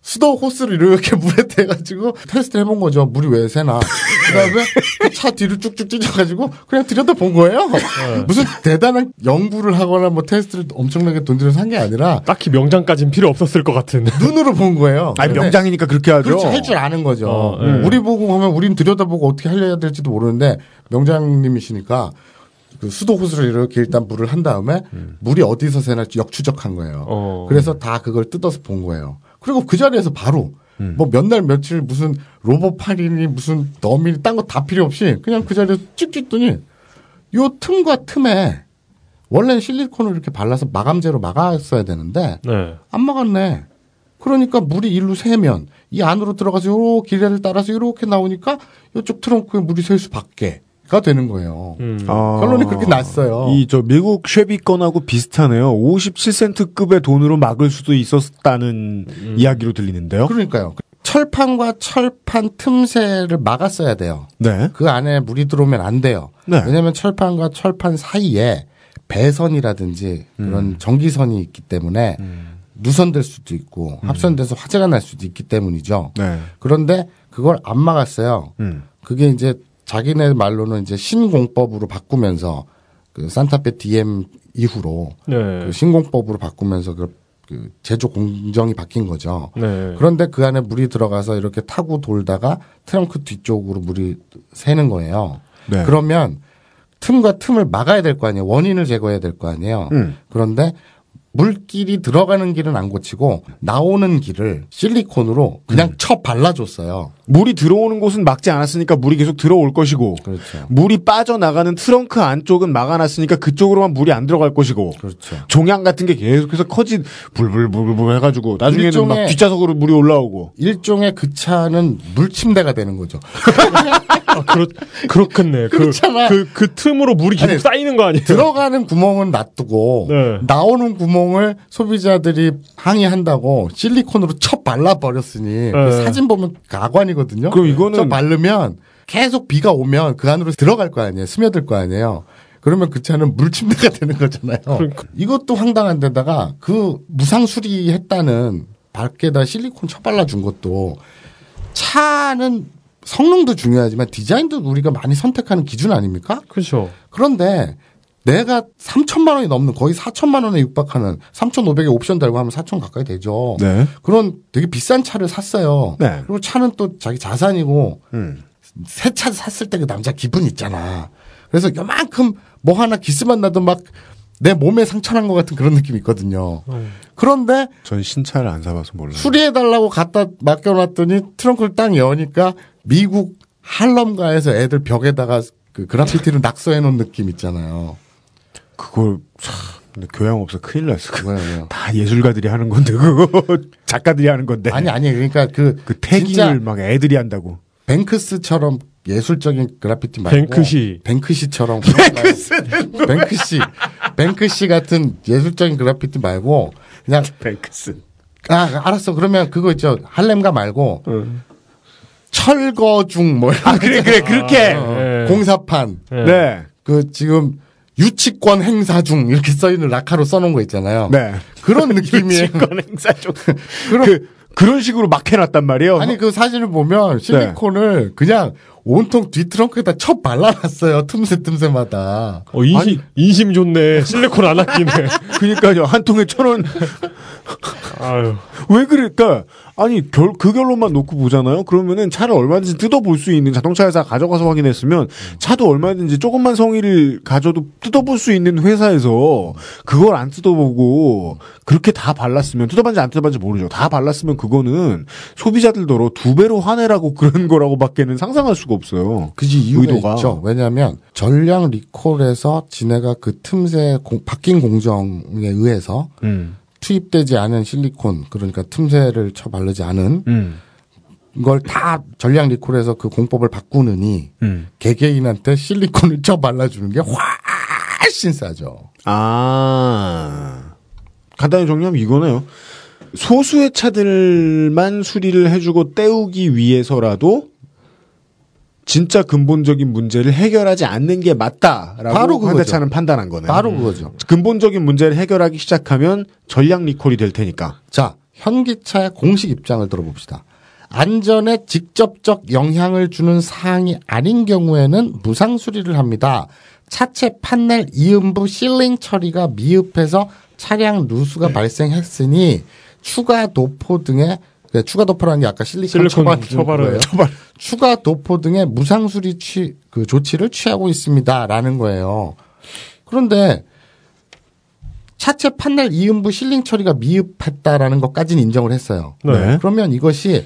수도 호스를 이렇게 물에 대가지고 테스트 해본 거죠. 물이 왜 새나. 그 다음에 차 뒤를 쭉쭉 찢어가지고 그냥 들여다 본 거예요. 무슨 대단한 연구를 하거나 뭐 테스트를 엄청나게 돈 들여서 한 게 아니라 딱히 명장까지는 필요 없었을 것 같은. 눈으로 본 거예요. 아니, 명장이니까 그렇게 하죠. 그렇지 할 줄 아는 거죠. 어, 음, 예. 우리 보고 하면 우린 들여다보고 어떻게 하려야 될지도 모르는데 명장님이시니까 그 수도 호스를 이렇게 일단 물을 한 다음에 물이 어디서 새나 역추적한 거예요. 어. 그래서 다 그걸 뜯어서 본 거예요. 그리고 그 자리에서 바로 뭐몇 날 며칠 무슨 로봇 팔이니 무슨 너미니 딴 거 다 필요 없이 그냥 그 자리에서 찍 찍더니 요 틈과 틈에 원래는 실리콘을 이렇게 발라서 마감제로 막았어야 되는데 네. 안 막았네. 그러니까 물이 일로 새면 이 안으로 들어가서 요 길이를 따라서 이렇게 나오니까 요쪽 트렁크에 물이 셀 수밖에 가 되는 거예요. 아. 결론이 그렇게 났어요. 이 저 미국 쉐비 건하고 비슷하네요. 57센트급의 돈으로 막을 수도 있었다는 이야기로 들리는데요. 그러니까요. 철판과 철판 틈새를 막았어야 돼요. 네. 그 안에 물이 들어오면 안 돼요. 네. 왜냐하면 철판과 철판 사이에 배선이라든지 그런 전기선이 있기 때문에 누선될 수도 있고 합선돼서 화재가 날 수도 있기 때문이죠. 네. 그런데 그걸 안 막았어요. 음. 그게 이제 자기네 말로는 이제 신공법으로 바꾸면서 그 산타페 DM 이후로 네. 그 신공법으로 바꾸면서 그, 그 제조 공정이 바뀐 거죠. 네. 그런데 그 안에 물이 들어가서 이렇게 타고 돌다가 트렁크 뒤쪽으로 물이 새는 거예요. 네. 그러면 틈과 틈을 막아야 될 거 아니에요. 원인을 제거해야 될 거 아니에요. 음. 그런데 물길이 들어가는 길은 안 고치고 나오는 길을 실리콘으로 그냥 음. 쳐 발라줬어요. 물이 들어오는 곳은 막지 않았으니까 물이 계속 들어올 것이고 그렇죠. 물이 빠져나가는 트렁크 안쪽은 막아놨으니까 그쪽으로만 물이 안 들어갈 것이고 그렇죠. 종양 같은 게 계속해서 커진 불불불불 해가지고 나중에는 막 뒷좌석으로 물이 올라오고 일종의 그 차는 물침대가 되는 거죠. 아, 그렇, 그렇겠네. 그, 그렇잖아. 그, 그 틈으로 물이 계속 아니, 쌓이는 거 아니에요? 들어가는 구멍은 놔두고 네. 나오는 구멍 을 소비자들이 항의한다고 실리콘으로 쳐 발라 버렸으니 그 네. 사진 보면 가관이거든요. 그럼 이거는- 쳐 바르면 계속 비가 오면 그 안으로 들어갈 거 아니에요. 스며들 거 아니에요. 그러면 그 차는 물침대가 되는 거잖아요. 그러니까. 이것도 황당한 데다가 그 무상 수리했다는 밖에다 실리콘 쳐발라 준 것도 차는 성능도 중요하지만 디자인도 우리가 많이 선택하는 기준 아닙니까? 그렇죠. 그런데 내가 3천만 원이 넘는 거의 4천만 원에 육박하는 3,500에 옵션 달고 하면 4천 가까이 되죠. 네. 그런 되게 비싼 차를 샀어요. 네. 그리고 차는 또 자기 자산이고 음. 새차 샀을 때 그 남자 기분 있잖아. 그래서 요만큼 뭐 하나 기스만 나도 막 내 몸에 상처난 것 같은 그런 느낌이 있거든요. 그런데 전 신차를 안 사봐서 몰라요. 수리해달라고 갖다 맡겨놨더니 트렁크를 딱 여니까 미국 할럼가에서 애들 벽에다가 그 그라피티를 낙서해 놓은 느낌 있잖아요. 그걸 참 교양 없어 큰일 났어. 그거 뭐예요? 다 예술가들이 하는 건데 그거 작가들이 하는 건데. 아니 아니 그러니까 그, 그 태깅을 막 애들이 한다고. 뱅크스처럼 예술적인 그래피티 말고 뱅크시. 뱅크시처럼 뱅크스는 뱅크시 뱅크시 같은 예술적인 그래피티 말고 그냥 뱅크스. 아 알았어 그러면 그거 있죠 할렘가 말고 철거 중 뭐 아 그래 그래 그렇게. 네. 공사판 네. 그 지금 유치권 행사 중 이렇게 써 있는 라카로 써놓은 거 있잖아요. 네. 그런 느낌이에요. 유치권 행사 좀. 그런 그 그런 식으로 막 해놨단 말이에요. 아니 그 사진을 보면 실리콘을 그냥 온통 뒤 트렁크에다 쳐 발라놨어요. 틈새 틈새마다. 어, 인심, 인심 좋네. 실리콘 안 아끼네. 그러니까요 한 통에 천 원. 아유. 왜 그럴까? 아니 결, 그 결론만 놓고 보잖아요. 그러면은 차를 얼마든지 뜯어볼 수 있는 자동차 회사 가져가서 확인했으면 차도 얼마든지 조금만 성의를 가져도 뜯어볼 수 있는 회사에서 그걸 안 뜯어보고 그렇게 다 발랐으면 뜯어봤는지 안 뜯어봤는지 모르죠. 다 발랐으면 그거는 소비자들더러 두 배로 화내라고 그런 거라고밖에는 상상할 수가 없어요. 그지 이유가 의도가. 있죠. 왜냐하면 전량 리콜에서 지네가 그 틈새 공- 바뀐 공정에 의해서 음. 투입되지 않은 실리콘 그러니까 틈새를 쳐 바르지 않은 음. 걸 다 전량 리콜해서 그 공법을 바꾸느니 음. 개개인한테 실리콘을 쳐 발라주는 게 훨씬 싸죠. 아. 간단히 정리하면 이거네요. 소수의 차들만 수리를 해주고 떼우기 위해서라도 진짜 근본적인 문제를 해결하지 않는 게 맞다라고 바로. 현대차는 판단한 거네요. 바로 그거죠. 근본적인 문제를 해결하기 시작하면 전량 리콜이 될 테니까. 자, 현기차의 공식 입장을 들어봅시다. 안전에 직접적 영향을 주는 사항이 아닌 경우에는 무상 수리를 합니다. 차체 판넬 이음부 실링 처리가 미흡해서 차량 누수가 발생했으니 추가 도포 등의 네, 추가 도포라는 게 아까 실리콘, 실리콘 처발 처발을- 처발 추가 도포 등의 무상 수리 취, 그 조치를 취하고 있습니다라는 거예요. 그런데 차체 판넬 이음부 실링 처리가 미흡했다라는 것까지는 인정을 했어요. 네. 그러면 이것이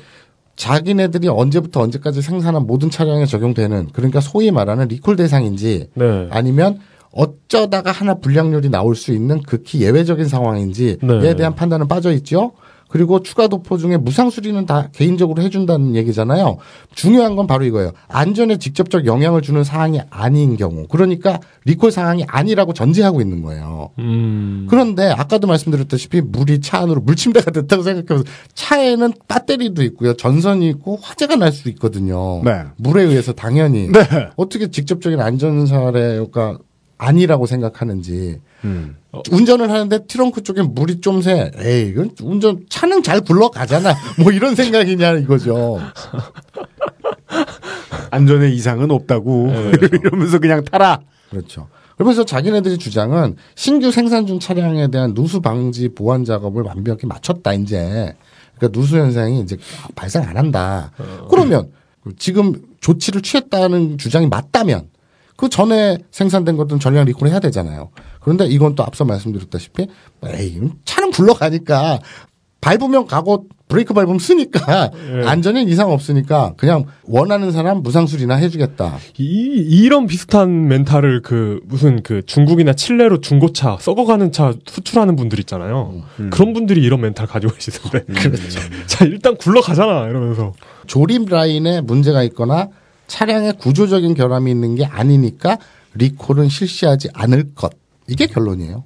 자기네들이 언제부터 언제까지 생산한 모든 차량에 적용되는 그러니까 소위 말하는 리콜 대상인지 네. 아니면 어쩌다가 하나 불량률이 나올 수 있는 극히 예외적인 상황인지에 네. 대한 판단은 빠져 있죠. 그리고 추가 도포 중에 무상 수리는 다 개인적으로 해준다는 얘기잖아요. 중요한 건 바로 이거예요. 안전에 직접적 영향을 주는 사항이 아닌 경우, 그러니까 리콜 상황이 아니라고 전제하고 있는 거예요. 음. 그런데 아까도 말씀드렸다시피 물이 차 안으로 물침대가 됐다고 생각해보세요. 차에는 배터리도 있고요, 전선이 있고 화재가 날 수 있거든요. 네. 물에 의해서 당연히 네. 어떻게 직접적인 안전 사례가 아니라고 생각하는지 음. 운전을 하는데 트렁크 쪽에 물이 좀 새. 에이, 이건 운전 차는 잘 굴러가잖아. 뭐 이런 생각이냐 이거죠. 안전에 이상은 없다고 이러면서 그냥 타라. 그렇죠. 그러면서 자기네들이 주장은 신규 생산 중 차량에 대한 누수 방지 보완 작업을 완벽히 마쳤다 이제. 그러니까 누수 현상이 이제 발생 안 한다. 그러면 지금 조치를 취했다는 주장이 맞다면 그 전에 생산된 것들은 전량 리콜 해야 되잖아요. 그런데 이건 또 앞서 말씀드렸다시피 에이 차는 굴러가니까 밟으면 가고 브레이크 밟으면 쓰니까 안전에 이상 없으니까 그냥 원하는 사람 무상수리나 해주겠다. 이, 이런 비슷한 멘탈을 그 무슨 그 중국이나 칠레로 중고차 썩어가는 차 수출하는 분들 있잖아요. 그런 분들이 이런 멘탈 가지고 계시던데. 그렇죠. 자 일단 굴러가잖아 이러면서. 조립 라인에 문제가 있거나 차량에 구조적인 결함이 있는 게 아니니까 리콜은 실시하지 않을 것. 이게 결론이에요.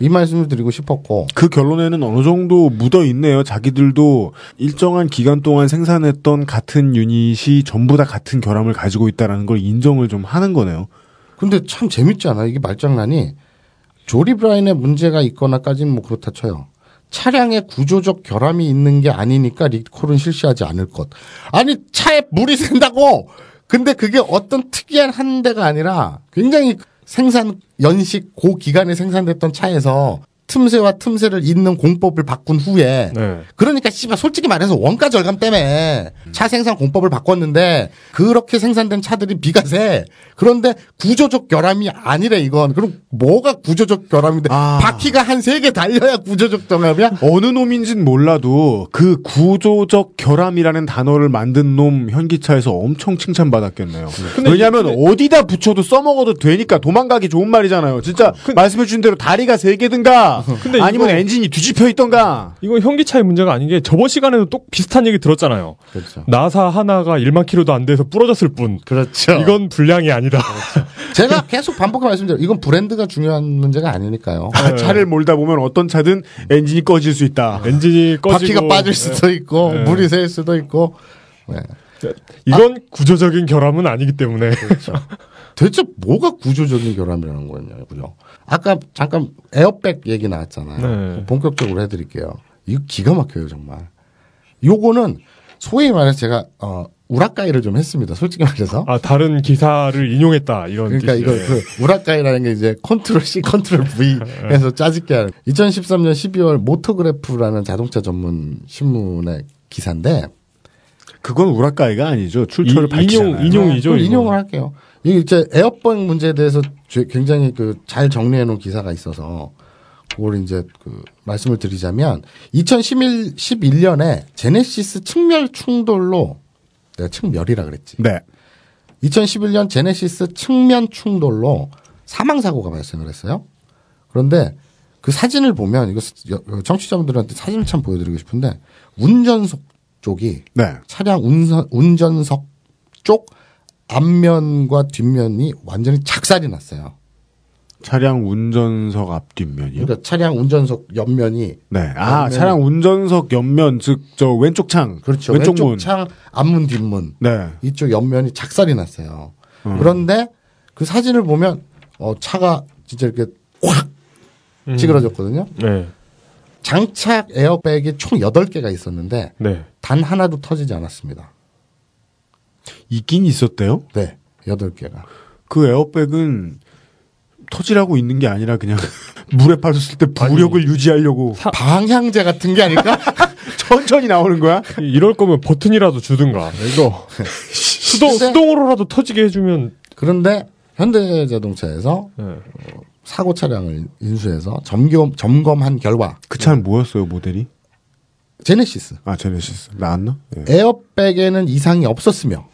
이 말씀을 드리고 싶었고 그 결론에는 어느 정도 묻어 있네요. 자기들도 일정한 기간 동안 생산했던 같은 유닛이 전부 다 같은 결함을 가지고 있다라는 걸 인정을 좀 하는 거네요. 근데 참 재밌지 않아요? 이게 말장난이 조립 라인에 문제가 있거나까지는 뭐 그렇다 쳐요. 차량에 구조적 결함이 있는 게 아니니까 리콜은 실시하지 않을 것. 아니 차에 물이 샌다고. 근데 그게 어떤 특이한 한 대가 아니라 굉장히 생산 연식 고 기간에 생산됐던 차에서 틈새와 틈새를 잇는 공법을 바꾼 후에 네. 그러니까 씨발 솔직히 말해서 원가 절감 때문에 차 생산 공법을 바꿨는데 그렇게 생산된 차들이 비가세. 그런데 구조적 결함이 아니래 이건. 그럼 뭐가 구조적 결함인데 바퀴가 한 세 개 달려야 구조적 결함이야? 어느 놈인진 몰라도 그 구조적 결함이라는 단어를 만든 놈 현기차에서 엄청 칭찬받았겠네요. 왜냐하면 어디다 붙여도 써먹어도 되니까 도망가기 좋은 말이잖아요. 진짜 말씀해 주신 대로 다리가 세 개든가 근데 아니면 이거- 엔진이 뒤집혀 있던가. 이건 현기차의 문제가 아닌 게 저번 시간에도 또 비슷한 얘기 들었잖아요. 그렇죠. 나사 하나가 1만 킬로도 안 돼서 부러졌을 뿐. 그렇죠. 이건 불량이 아니다. 제가 계속 반복해 말씀드려요. 이건 브랜드가 중요한 문제가 아니니까요. 아, 차를 몰다 보면 어떤 차든 엔진이 꺼질 수 있다. 엔진이 꺼지고 바퀴가 빠질 수도 있고 네. 물이 셀 수도 있고. 네. 이건 구조적인 결함은 아니기 때문에 대체 뭐가 구조적인 결함이라는 거냐고요. 아까 잠깐 에어백 얘기 나왔잖아요. 네. 본격적으로 해드릴게요. 이거 기가 막혀요 정말. 요거는 소위 말해서 제가 어, 우라카이를 좀 했습니다. 솔직히 말해서. 아 다른 기사를 인용했다 이런 그러니까 이거 뜻이에요. 그 우라카이라는 게 이제 control C, control V해서 짜깁기 하는 2013년 12월 모토그래프라는 자동차 전문 신문의 기사인데 그건 우라카이가 아니죠. 출처를 이- 밝히잖아요. 인용- 인용이죠. 이거. 인용을 할게요. 이게 이제 에어백 문제에 대해서 죄- 굉장히 그 잘 정리해 놓은 기사가 있어서 그걸 이제 그 말씀을 드리자면 2011 11년에 제네시스 측멸 충돌로 내가 측멸이라 그랬지. 네. 2011년 제네시스 측면 충돌로 사망 사고가 발생을 했어요. 그런데 그 사진을 보면 이거 여- 청취자분들한테 사진을 참 보여드리고 싶은데 운전석 쪽이 네. 차량 운전석 쪽 앞면과 뒷면이 완전히 작살이 났어요. 차량 운전석 앞뒷면이요? 그러니까 차량 운전석 옆면이 네. 아, 옆면이- 차량 운전석 옆면, 즉, 저 왼쪽 창. 그렇죠. 왼쪽, 왼쪽, 문. 창 앞문 뒷문 네. 이쪽 옆면이 작살이 났어요. 음. 그런데 그 사진을 보면 어 차가 진짜 이렇게 확 음. 찌그러졌거든요. 네. 장착 에어백이 총 8개가 있었는데 네. 단 하나도 터지지 않았습니다. 있긴 있었대요? 네. 8개가. 그 에어백은 터지라고 있는 게 아니라 그냥 물에 빠졌을 때 부력을 유지하려고 방향제 같은 게 아닐까? 천천히 나오는 거야? 이럴 거면 버튼이라도 주든가. 이거 수동 수동으로라도 터지게 해주면. 그런데 현대자동차에서 네. 사고 차량을 인수해서 점검 점검한 결과 그 차는 뭐였어요 모델이? 제네시스. 아 제네시스 나왔나? 예. 에어백에는 이상이 없었으며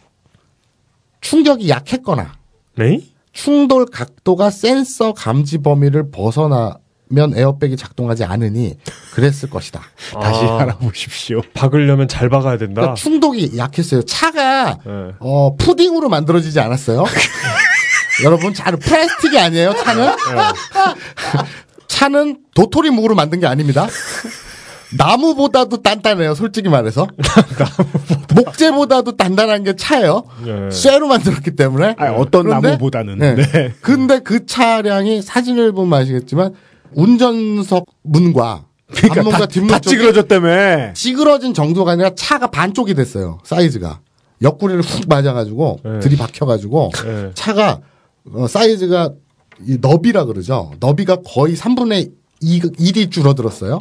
충격이 약했거나 네? 충돌 각도가 센서 감지 범위를 벗어나 면 에어백이 작동하지 않으니 그랬을 것이다. 다시 아. 알아보십시오. 박으려면 잘 박아야 된다. 그러니까 충독이 약했어요. 차가 네. 어, 푸딩으로 만들어지지 않았어요. 여러분, 차는 플라스틱이 아니에요. 차는 차는 도토리 묵으로 만든 게 아닙니다. 나무보다도 단단해요. 솔직히 말해서 목재보다도 단단한 게 차예요. 네. 쇠로 만들었기 때문에. 아니, 어떤 그런데- 나무보다는. 네. 네. 근데 그 차량이 사진을 보면 아시겠지만 운전석 문과 그러니까 앞문과 다, 뒷문 다 찌그러졌다며. 찌그러진 정도가 아니라 차가 반쪽이 됐어요. 사이즈가. 옆구리를 훅 맞아가지고 네. 들이박혀가지고 네. 차가 어, 사이즈가 이 너비라 그러죠. 너비가 거의 3분의 2, 1이 줄어들었어요.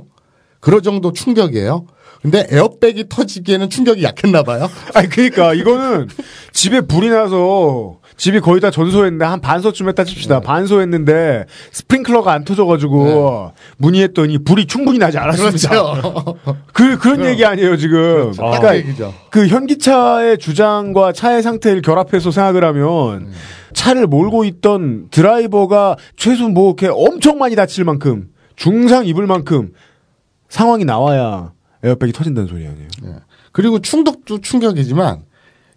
그럴 정도 충격이에요. 근데 에어백이 터지기에는 충격이 약했나 봐요. 아니 그러니까 이거는 집에 불이 나서 집이 거의 다 전소했는데 한 반소쯤 했다 칩시다. 네. 반소했는데 스프링클러가 안 터져가지고 문의했더니 불이 충분히 나지 않았습니다. 그렇죠. 그 그런 얘기 아니에요 지금. 딱 그러니까 그 얘기죠. 그 현기차의 주장과 차의 상태를 결합해서 생각을 하면 차를 몰고 있던 드라이버가 최소 뭐 이렇게 엄청 많이 다칠 만큼 중상 입을 만큼 상황이 나와야 에어백이 터진다는 소리 아니에요. 그리고 충격도 충격이지만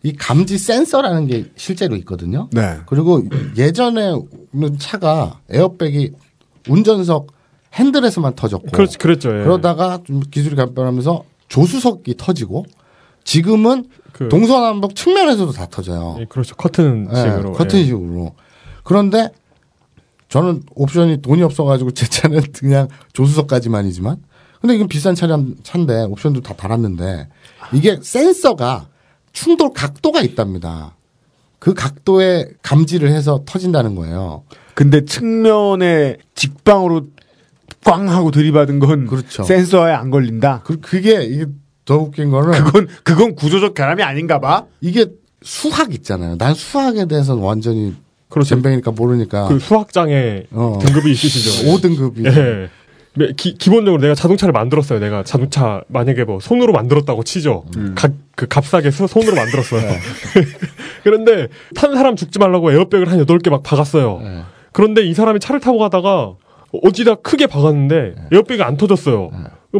이 감지 센서라는 게 실제로 있거든요. 네. 그리고 예전에는 차가 에어백이 운전석 핸들에서만 터졌고 그렇지, 그랬죠. 예. 그러다가 좀 기술이 발전하면서 조수석이 터지고 지금은 그- 동서남북 측면에서도 다 터져요. 예, 그렇죠. 커튼식으로. 네, 커튼식으로. 그런데 저는 옵션이 돈이 없어가지고 제 차는 그냥 조수석까지만이지만 근데 이건 비싼 차량 차인데 옵션도 다 달았는데 이게 센서가 충돌 각도가 있답니다. 그 각도에 감지를 해서 터진다는 거예요. 근데 측면에 직방으로 꽝 하고 들이받은 건 그렇죠. 센서에 안 걸린다. 그, 그게 이게 더 웃긴 거는 그건 그건 구조적 결함이 아닌가 봐. 이게 수학 있잖아요. 난 수학에 대해서 완전히 그렇죠. 잼뱅이니까 모르니까 그 수학장에 어. 등급이 있으시죠. 5등급이 예. 네, 기, 기본적으로 내가 자동차를 만들었어요. 내가 자동차 만약에 뭐 손으로 만들었다고 치죠. 가- 그 값싸게 서- 손으로 만들었어요. 그런데 탄 사람 죽지 말라고 에어백을 한 8개 막 박았어요. 네. 그런데 이 사람이 차를 타고 가다가 어디다 크게 박았는데 에어백이 안 터졌어요.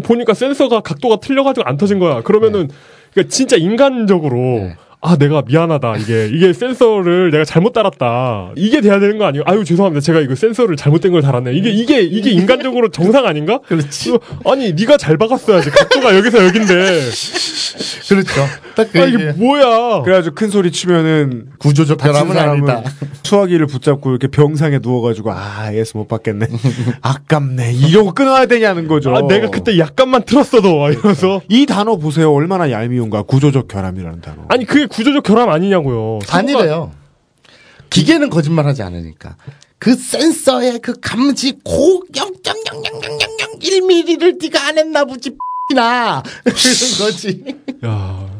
보니까 센서가 각도가 틀려가지고 안 터진 거야. 그러면은 그러니까 진짜 인간적으로 아 내가 미안하다 이게 이게 센서를 내가 잘못 달았다 이게 돼야 되는 거 아니에요? 아유 죄송합니다 제가 이거 센서를 잘못된 걸 달았네 이게 이게 이게 인간적으로 정상 아닌가? 그렇지. 아니 네가 잘 박았어야지 각도가 여기서 여긴데 그렇죠. 딱 그 아 이게 뭐야? 그래가지고 큰 소리 치면은 구조적 결함은 아니다. 수화기를 붙잡고 이렇게 병상에 누워가지고 아 AS 못 받겠네. 아깝네. 이러고 끊어야 되냐는 거죠. 아 내가 그때 약간만 틀었어도 이러면서 이 단어 보세요. 얼마나 얄미운가. 구조적 결함이라는 단어. 아니 그게 구조적 결함 아니냐고요. 아니래요. 기계는 거짓말하지 않으니까. 그 센서의 그 감지 고 0.00001mm를 네가 안 했나 보지 나 그런 거지. 야,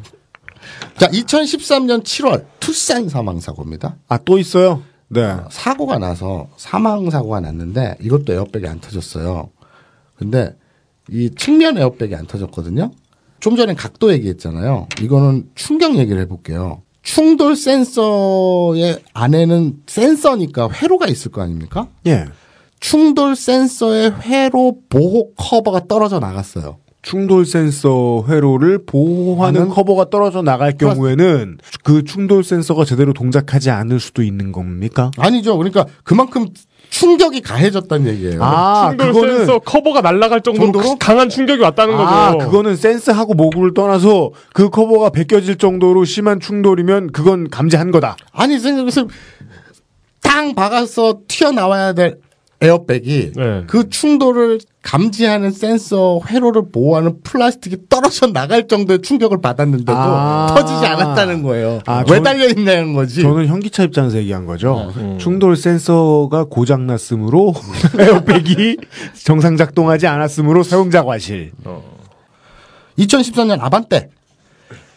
자, 2013년 7월 투싼 사망 사고입니다. 아 또 있어요. 네. 사고가 나서 사망 사고가 났는데 이것도 에어백이 안 터졌어요. 근데 이 측면 에어백이 안 터졌거든요. 좀 전에 각도 얘기했잖아요. 이거는 충격 얘기를 해볼게요. 충돌 센서의 안에는 센서니까 회로가 있을 거 아닙니까? 예. 충돌 센서의 회로 보호 커버가 떨어져 나갔어요. 충돌 센서 회로를 보호하는 하는 커버가 떨어져 나갈 경우에는 그 충돌 센서가 제대로 동작하지 않을 수도 있는 겁니까? 아니죠. 그러니까 그만큼 충격이 가해졌다는 얘기예요. 아, 충돌 그거는 센서 커버가 날아갈 정도로 정도로? 강한 충격이 왔다는 아, 거죠. 그거는 센서하고 뭐고를 떠나서 그 커버가 벗겨질 정도로 심한 충돌이면 그건 감지한 거다. 아니 생각해서 땅 박아서 튀어나와야 될 에어백이 그 충돌을 감지하는 센서 회로를 보호하는 플라스틱이 떨어져 나갈 정도의 충격을 받았는데도 아. 터지지 않았다는 거예요. 아, 왜 전- 달려 있냐는 거지. 저는 현기차 입장에서 얘기한 거죠. 음. 충돌 센서가 고장 났으므로 에어백이 정상 작동하지 않았으므로 사용자 과실. 2014년 아반떼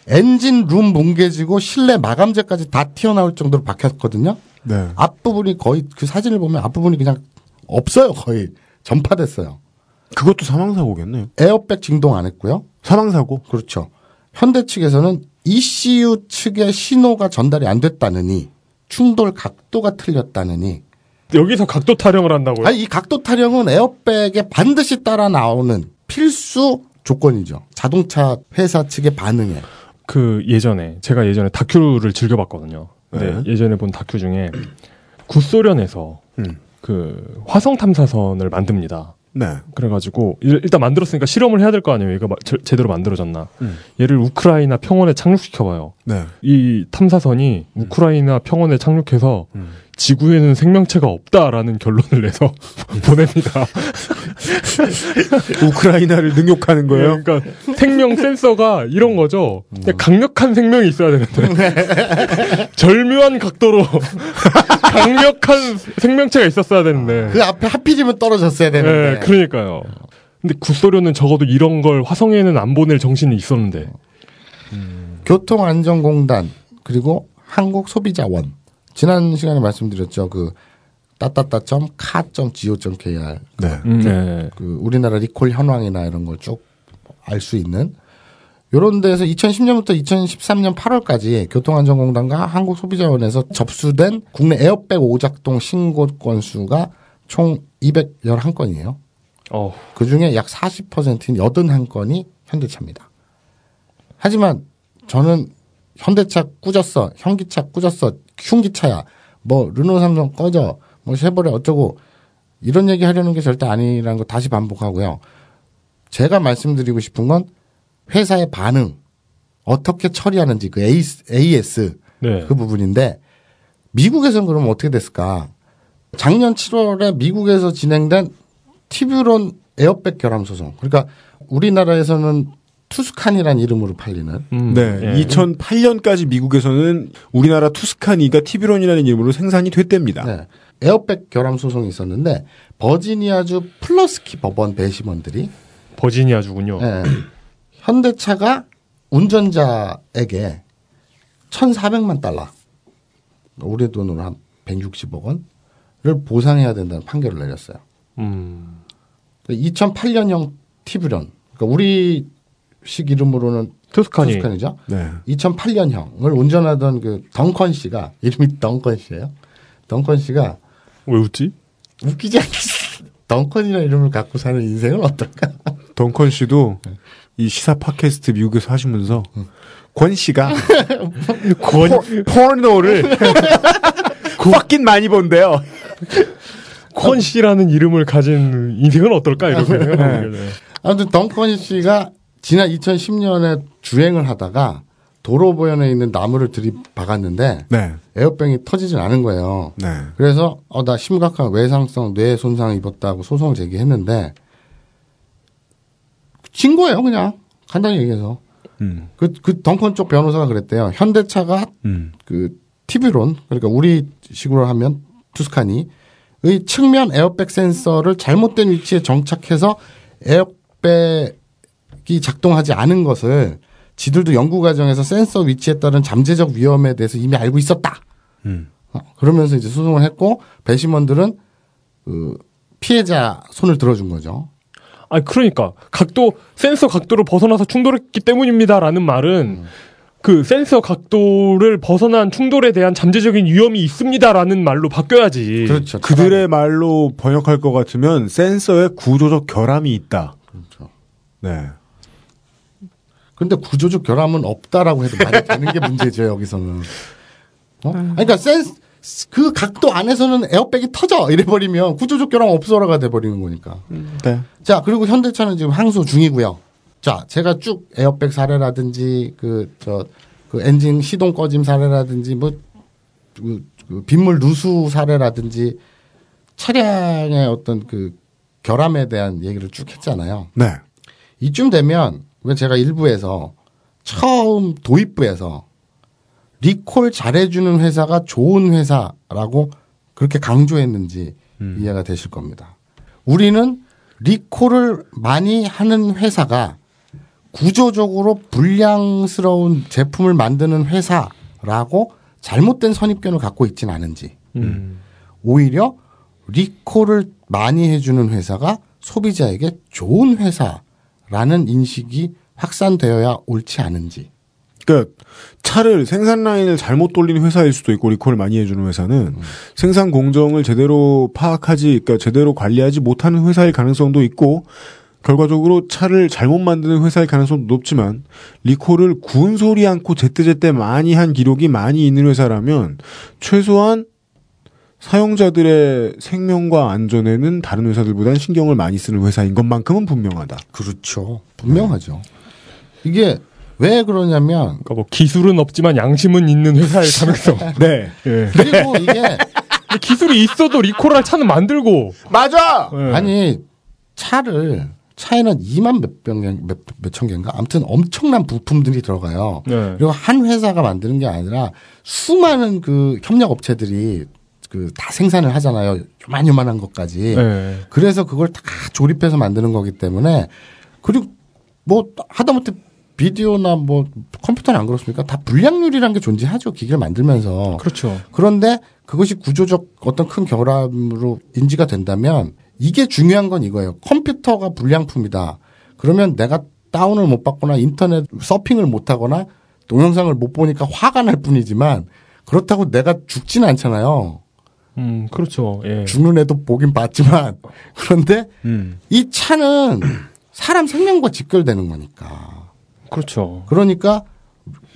엔진 룸 뭉개지고 실내 마감재까지 다 튀어나올 정도로 박혔거든요. 네. 앞부분이 거의 그 사진을 보면 앞부분이 그냥 없어요. 거의 전파됐어요. 그것도 사망 사고겠네요. 에어백 진동 안 했고요. 사망 사고. 그렇죠. 현대 측에서는 ECU 측의 신호가 전달이 안 됐다느니 충돌 각도가 틀렸다느니 여기서 각도 타령을 한다고요? 아니 이 각도 타령은 에어백에 반드시 따라 나오는 필수 조건이죠. 자동차 회사 측의 반응에. 그 예전에 제가 예전에 다큐를 즐겨봤거든요. 근데 예전에 본 다큐 중에 구소련에서 그 화성 탐사선을 만듭니다. 네. 그래가지고 일- 일단 만들었으니까 실험을 해야 될 거 아니에요. 제- 제대로 만들어졌나? 음. 얘를 우크라이나 평원에 착륙시켜봐요. 네. 이 탐사선이 우크라이나 평원에 착륙해서 지구에는 생명체가 없다라는 결론을 내서 보냅니다. 우크라이나를 능욕하는 거예요? 그러니까 생명 센서가 이런 거죠. 그냥 강력한 생명이 있어야 되는데 절묘한 각도로 강력한 생명체가 있었어야 되는데. 그 앞에 하필이면 떨어졌어야 되는데. 네, 그러니까요. 근데 구소련은 적어도 이런 걸 화성에는 안 보낼 정신이 있었는데. 교통안전공단 그리고 한국소비자원 지난 시간에 말씀드렸죠 그 따따따.카.go.kr 네. 음, 네. 그 우리나라 리콜 현황이나 이런 걸 쭉 알 수 있는 요런 데에서 2010년부터 2013년 8월까지 교통안전공단과 한국소비자원에서 접수된 국내 에어백 오작동 신고 건수가 총 211건이에요. 어. 그 중에 약 40%인 81건이 현대차입니다. 하지만 저는 현대차 꾸졌어, 현기차 꾸졌어, 흉기차야, 뭐 르노 삼성 꺼져, 뭐 쉐보레 어쩌고 이런 얘기 하려는 게 절대 아니라는 거 다시 반복하고요. 제가 말씀드리고 싶은 건 회사의 반응 어떻게 처리하는지 그 AS 네. 그 부분인데 미국에서는 그러면 어떻게 됐을까? 작년 7월에 미국에서 진행된 티뷰론 에어백 결함 소송. 그러니까 우리나라에서는 투스카니라는 이름으로 팔리는 음, 네. 예. 2008년까지 미국에서는 우리나라 투스카니가 티뷰론이라는 이름으로 생산이 됐답니다. 네. 에어백 결함 소송이 있었는데 버지니아주 풀래스키 법원 배심원들이 버지니아주군요. 네. 현대차가 운전자에게 1,400만 달러, 우리 돈으로 한 160억 원을 보상해야 된다는 판결을 내렸어요. 음. 2008년형 티브런, 그러니까 우리 식 이름으로는 투스카니. 투스칸이죠. 네. 2008년형을 운전하던 그 덩컨 씨가 이름이 덩컨 씨예요. 덩컨 씨가 왜 웃지? 웃기지 않겠어. 덩컨이라는 이름을 갖고 사는 인생은 어떨까? 덩컨 씨도 이 시사 팟캐스트 미국에서 하시면서 권 씨가 권 포르노를 꽉긴 많이 본대요. 권 씨라는 이름을 가진 인생은 어떨까 이렇게 네. 생각하게 돼요. 아무튼 덩컨 씨가 지난 2010년에 주행을 하다가 도로 보현에 있는 나무를 들이박았는데 네. 에어백이 터지진 않은 거예요. 네. 그래서 어, 나 심각한 외상성 뇌 손상 입었다고 소송을 제기했는데 진 거예요, 그냥 간단히 얘기해서. 음. 그, 그 덩컨 쪽 변호사가 그랬대요. 현대차가 음. 그 TV론 그러니까 우리 식으로 하면 투스카니의 측면 에어백 센서를 잘못된 위치에 정착해서 에어백이 작동하지 않은 것을 지들도 연구 과정에서 센서 위치에 따른 잠재적 위험에 대해서 이미 알고 있었다. 음. 어, 그러면서 이제 소송을 했고 배심원들은 그 피해자 손을 들어준 거죠. 아 그러니까 각도 센서 각도를 벗어나서 충돌했기 때문입니다라는 말은 그 센서 각도를 벗어난 충돌에 대한 잠재적인 위험이 있습니다라는 말로 바뀌어야지. 그렇죠. 그들의 말로 번역할 것 같으면 센서에 구조적 결함이 있다. 그렇죠. 네. 근데 구조적 결함은 없다라고 해도 말이 되는 게 문제죠 여기서는. 어? 아니, 그러니까 센스 그 각도 안에서는 에어백이 터져 이래버리면 구조적 결함 없어라가 돼버리는 거니까. 네. 자 그리고 현대차는 지금 항소 중이고요. 자 제가 쭉 에어백 사례라든지 그 저그 엔진 시동 꺼짐 사례라든지 뭐 그, 그 빗물 누수 사례라든지 차량의 어떤 그 결함에 대한 얘기를 쭉 했잖아요. 네. 이쯤 되면 왜 제가 일부에서 처음 도입부에서 리콜 잘해주는 회사가 좋은 회사라고 그렇게 강조했는지 이해가 되실 겁니다. 우리는 리콜을 많이 하는 회사가 구조적으로 불량스러운 제품을 만드는 회사라고 잘못된 선입견을 갖고 있지는 않은지 음. 오히려 리콜을 많이 해주는 회사가 소비자에게 좋은 회사 라는 인식이 확산되어야 옳지 않은지. 그러니까 차를 생산 라인을 잘못 돌리는 회사일 수도 있고 리콜을 많이 해주는 회사는 생산 공정을 제대로 파악하지, 그러니까 제대로 관리하지 못하는 회사일 가능성도 있고 결과적으로 차를 잘못 만드는 회사일 가능성도 높지만 리콜을 구운 소리 않고 제때제때 많이 한 기록이 많이 있는 회사라면 최소한 사용자들의 생명과 안전에는 다른 회사들보다는 신경을 많이 쓰는 회사인 것만큼은 분명하다. 그렇죠. 분명하죠. 이게 왜 그러냐면 그러니까 뭐 기술은 없지만 양심은 있는 회사일 가능성. 네. 예. 그리고 이게 기술이 있어도 리콜할 차는 만들고. 맞아. 예. 아니 차를 차에는 2만 몇백 개, 몇, 몇천 개인가? 아무튼 엄청난 부품들이 들어가요. 네. 그리고 한 회사가 만드는 게 아니라 수많은 그 협력 업체들이 그 다 생산을 하잖아요. 요만요만한 것까지. 네. 그래서 그걸 다 조립해서 만드는 거기 때문에 그리고 뭐 하다못해 비디오나 뭐 컴퓨터는 안 그렇습니까? 다 불량률이라는 게 존재하죠. 기계를 만들면서. 그렇죠. 그런데 그것이 구조적 어떤 큰 결함으로 인지가 된다면 이게 중요한 건 이거예요. 컴퓨터가 불량품이다. 그러면 내가 다운을 못 받거나 인터넷 서핑을 못 하거나 동영상을 못 보니까 화가 날 뿐이지만 그렇다고 내가 죽지는 않잖아요. 음, 그렇죠. 예. 죽는 애도 보긴 봤지만 그런데 음. 이 차는 사람 생명과 직결되는 거니까. 그렇죠. 그러니까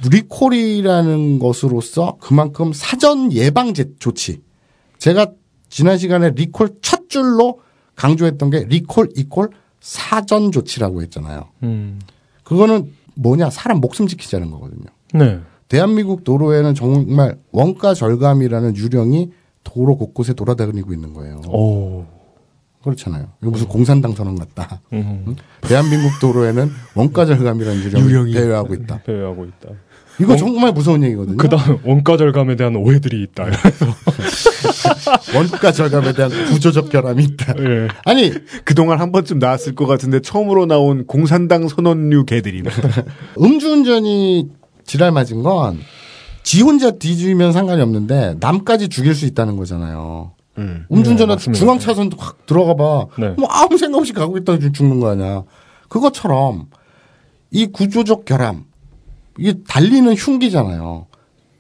리콜이라는 것으로서 그만큼 사전 예방 제- 조치. 제가 지난 시간에 리콜 첫 줄로 강조했던 게 리콜 equal 사전 조치라고 했잖아요. 음. 그거는 뭐냐 사람 목숨 지키자는 거거든요. 네. 대한민국 도로에는 정말 원가 절감이라는 유령이 도로 곳곳에 돌아다니고 있는 거예요. 오. 그렇잖아요. 이거 무슨 공산당 선언 같다. 음. 응? 대한민국 도로에는 원가 절감이라는 유령이. 대여하고 있다. 배회하고 있다. 이거 정말 무서운 얘기거든요. 그다음 원가 절감에 대한 오해들이 있다. 원가 절감에 대한 구조적 결함이 있다. 예. 아니 그동안 한 번쯤 나왔을 것 같은데 처음으로 나온 공산당 선언류 개들이. 음주운전이 지랄 맞은 건 지 혼자 뒤지면 상관이 없는데 남까지 죽일 수 있다는 거잖아요. 음. 음주운전은 네, 맞습니다. 중앙 차선도 확 들어가 봐. 네. 뭐 아무 생각 없이 가고 있다가 죽는 거 아니야. 그것처럼 이 구조적 결함, 이게 달리는 흉기잖아요.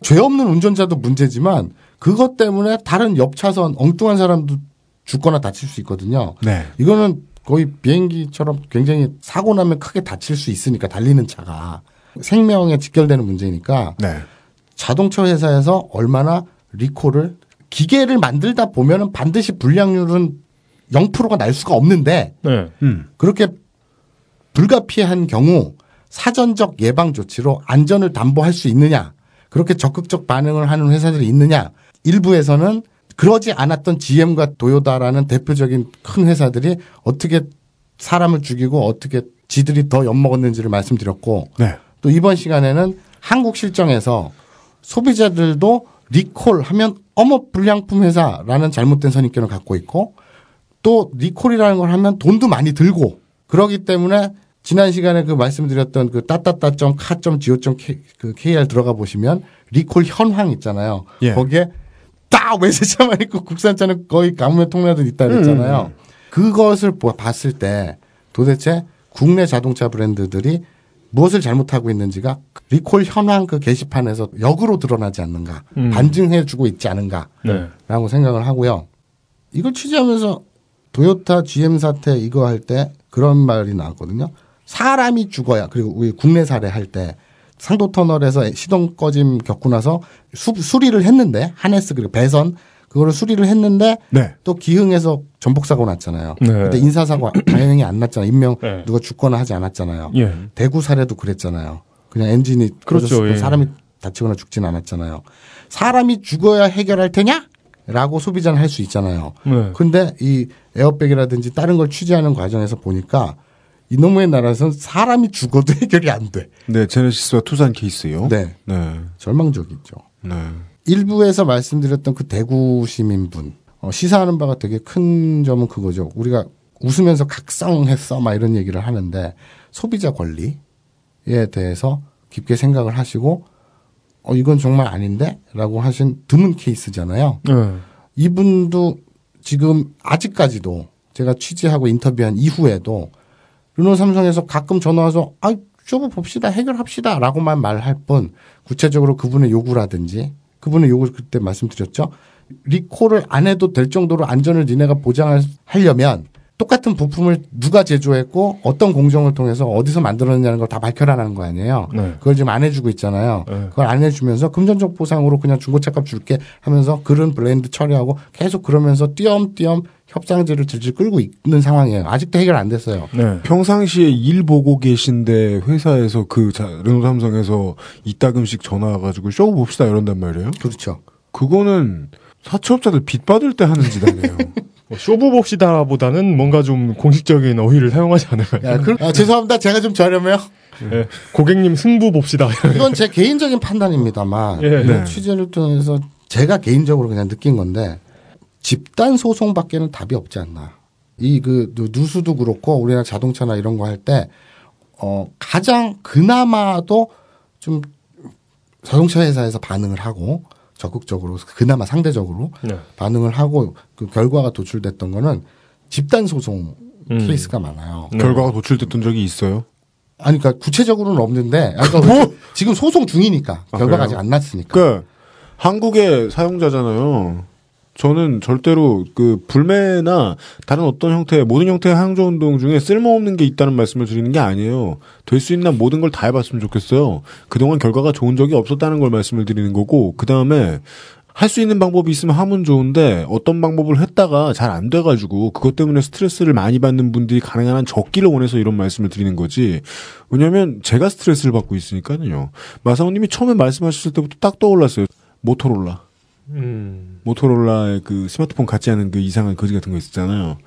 죄 없는 운전자도 문제지만 그것 때문에 다른 옆 차선 엉뚱한 사람도 죽거나 다칠 수 있거든요. 네. 이거는 거의 비행기처럼 굉장히 사고 나면 크게 다칠 수 있으니까 달리는 차가 생명에 직결되는 문제니까 네. 자동차 회사에서 얼마나 리콜을 기계를 만들다 보면은 반드시 불량률은 0%가 날 수가 없는데 네. 음. 그렇게 불가피한 경우 사전적 예방 조치로 안전을 담보할 수 있느냐 그렇게 적극적 반응을 하는 회사들이 있느냐 일부에서는 그러지 않았던 GM과 도요다라는 대표적인 큰 회사들이 어떻게 사람을 죽이고 어떻게 지들이 더 엿먹었는지를 말씀드렸고 네. 또 이번 시간에는 한국 실정에서 소비자들도 리콜 하면 어머 불량품 회사라는 잘못된 선입견을 갖고 있고 또 리콜이라는 걸 하면 돈도 많이 들고 그러기 때문에 지난 시간에 그 말씀드렸던 그 따따따.car.go.kr 들어가 보시면 리콜 현황 있잖아요. 예. 거기에 딱 외제차만 있고 국산차는 거의 가뭄에 콩나듯 있다 그랬잖아요. 그것을 보- 봤을 때 도대체 국내 자동차 브랜드들이 무엇을 잘못하고 있는지가 리콜 현황 그 게시판에서 역으로 드러나지 않는가, 음. 반증해 주고 있지 않은가라고 네. 생각을 하고요. 이걸 취재하면서 도요타 GM 사태 이거 할 때 그런 말이 나왔거든요. 사람이 죽어야 그리고 우리 국내 사례 할 때 상도 터널에서 시동 꺼짐 겪고 나서 수, 수리를 했는데 하네스 그리고 배선 그거를 수리를 했는데 네. 또 기흥에서 전복 사고 났잖아요. 네. 그때 인사 사고 다행히 안 났잖아요. 인명 네. 누가 죽거나 하지 않았잖아요. 예. 대구 사례도 그랬잖아요. 그냥 엔진이 그렇죠, 예. 사람이 다치거나 죽지는 않았잖아요. 사람이 죽어야 해결할 테냐? 라고 소비자는 할 수 있잖아요. 네. 근데 이 에어백이라든지 다른 걸 취재하는 과정에서 보니까 이놈의 나라에서는 사람이 죽어도 해결이 안 돼. 네, 제네시스와 투산 케이스요. 네. 네. 절망적이죠. 네. 일부에서 말씀드렸던 그 대구 시민분 어, 시사하는 바가 되게 큰 점은 그거죠. 우리가 웃으면서 각성했어 막 이런 얘기를 하는데 소비자 권리에 대해서 깊게 생각을 하시고 어 이건 정말 아닌데라고 하신 드문 케이스잖아요. 네. 이분도 지금 아직까지도 제가 취재하고 인터뷰한 이후에도 르노 삼성에서 가끔 전화 와서 아 쇼부 봅시다 해결합시다라고만 말할 뿐 구체적으로 그분의 요구라든지 그분의 요구 그때 말씀드렸죠. 리콜을 안 해도 될 정도로 안전을 니네가 보장하려면 똑같은 부품을 누가 제조했고 어떤 공정을 통해서 어디서 만들었느냐는 걸 다 밝혀라는 거 아니에요. 네. 그걸 지금 안 해주고 있잖아요. 네. 그걸 안 해주면서 금전적 보상으로 그냥 중고차값 줄게 하면서 그런 브랜드 처리하고 계속 그러면서 띄엄띄엄 협상지를 질질 끌고 있는 상황이에요. 아직도 해결 안 됐어요. 네. 평상시에 일 보고 계신데 회사에서 그 자, 르노삼성에서 이따금씩 전화 와가지고 쇼 봅시다 이런단 말이에요. 그렇죠. 그거는 사채업자들 빚 받을 때 하는 짓 아니에요. 뭐 쇼부 봅시다보다는 뭔가 좀 공식적인 어휘를 사용하지 않을까요? 야, 그, 아, 죄송합니다. 제가 좀 저렴해요. 네. 고객님 승부 봅시다. 이건 제 개인적인 판단입니다만 예. 이 네. 취재를 통해서 제가 개인적으로 그냥 느낀 건데 집단 소송밖에는 답이 없지 않나. 이 그 누수도 그렇고 우리나라 자동차나 이런 거 할 때 어, 가장 그나마도 좀 자동차 회사에서 반응을 하고 적극적으로 그나마 상대적으로 네. 반응을 하고 그 결과가 도출됐던 거는 집단 소송 음. 케이스가 많아요. 결과가 도출됐던 적이 있어요. 아니, 그러니까 구체적으로는 없는데, 아까 지금 소송 중이니까 아, 결과가 그래요? 아직 안 났으니까. 그러니까 한국의 사용자잖아요. 저는 절대로 그 불매나 다른 어떤 형태의 모든 형태의 항저 운동 중에 쓸모없는 게 있다는 말씀을 드리는 게 아니에요. 될 수 있는 모든 걸 다 해봤으면 좋겠어요. 그동안 결과가 좋은 적이 없었다는 걸 말씀을 드리는 거고 그 다음에 할 수 있는 방법이 있으면 하면 좋은데 어떤 방법을 했다가 잘 안 돼가지고 그것 때문에 스트레스를 많이 받는 분들이 가능한 한 적기를 원해서 이런 말씀을 드리는 거지. 왜냐하면 제가 스트레스를 받고 있으니까요. 마사오님이 처음에 말씀하셨을 때부터 딱 떠올랐어요. 모토롤라. 음. 모토롤라의 그 스마트폰 같지 않은 그 이상한 거지 같은 거 있었잖아요.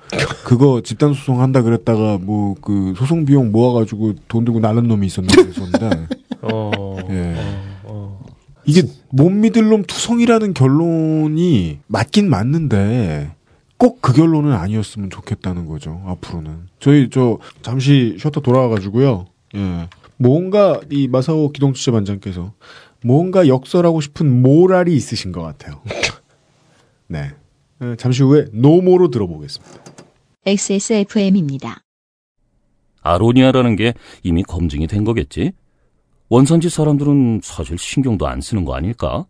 그거 집단 소송 한다 그랬다가 뭐 그 소송 비용 모아가지고 돈 들고 나는 놈이 있었는데 어. 예. 이게 못 믿을 놈 투성이라는 결론이 맞긴 맞는데 꼭 그 결론은 아니었으면 좋겠다는 거죠. 앞으로는 저희 저 잠시 쉬었다 돌아와가지고요. 예. 뭔가 이 마사오 기동취재 반장께서 뭔가 역설하고 싶은 모랄이 있으신 것 같아요. 네. 예, 잠시 후에 노모로 들어보겠습니다. XSFM입니다. 아로니아라는 게 이미 검증이 된 거겠지? 원산지 사람들은 사실 신경도 안 쓰는 거 아닐까?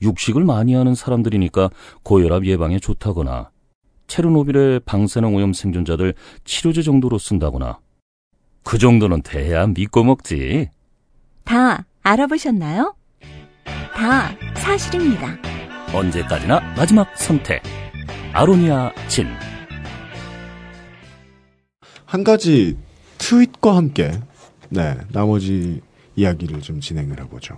육식을 많이 하는 사람들이니까 고혈압 예방에 좋다거나 체르노빌의 방사능 오염 생존자들 치료제 정도로 쓴다거나 그 정도는 돼야 믿고 먹지. 다 알아보셨나요? 다 사실입니다. 언제까지나 마지막 선택. 아로니아 진. 한 가지 트윗과 함께 네 나머지 이야기를 좀 진행을 해보죠.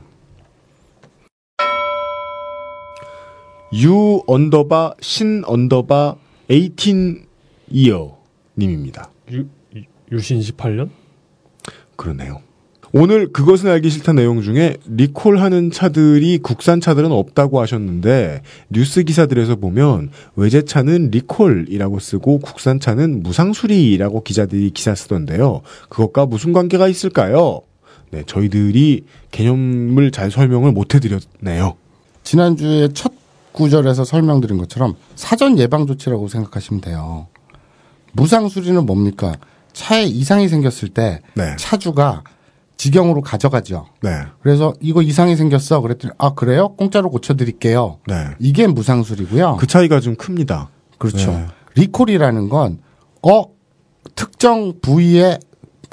유 underbar 신 underbar 18 year 님입니다. 유, 유신 18년? 그러네요. 오늘 그것은 알기 싫다 내용 중에 리콜하는 차들이 국산 차들은 없다고 하셨는데 뉴스 기사들에서 보면 외제차는 리콜이라고 쓰고 국산 차는 무상수리라고 기자들이 기사 쓰던데요. 그것과 무슨 관계가 있을까요? 네, 저희들이 개념을 잘 설명을 못 해드렸네요. 지난주에 첫 구절에서 설명드린 것처럼 사전 예방 조치라고 생각하시면 돼요. 무상 수리는 뭡니까? 차에 이상이 생겼을 때 네. 차주가 직영으로 가져가죠. 네. 그래서 이거 이상이 생겼어. 그랬더니 아 그래요? 공짜로 고쳐드릴게요. 네. 이게 무상 수리고요. 그 차이가 좀 큽니다. 그렇죠. 네. 리콜이라는 건, 어, 특정 부위에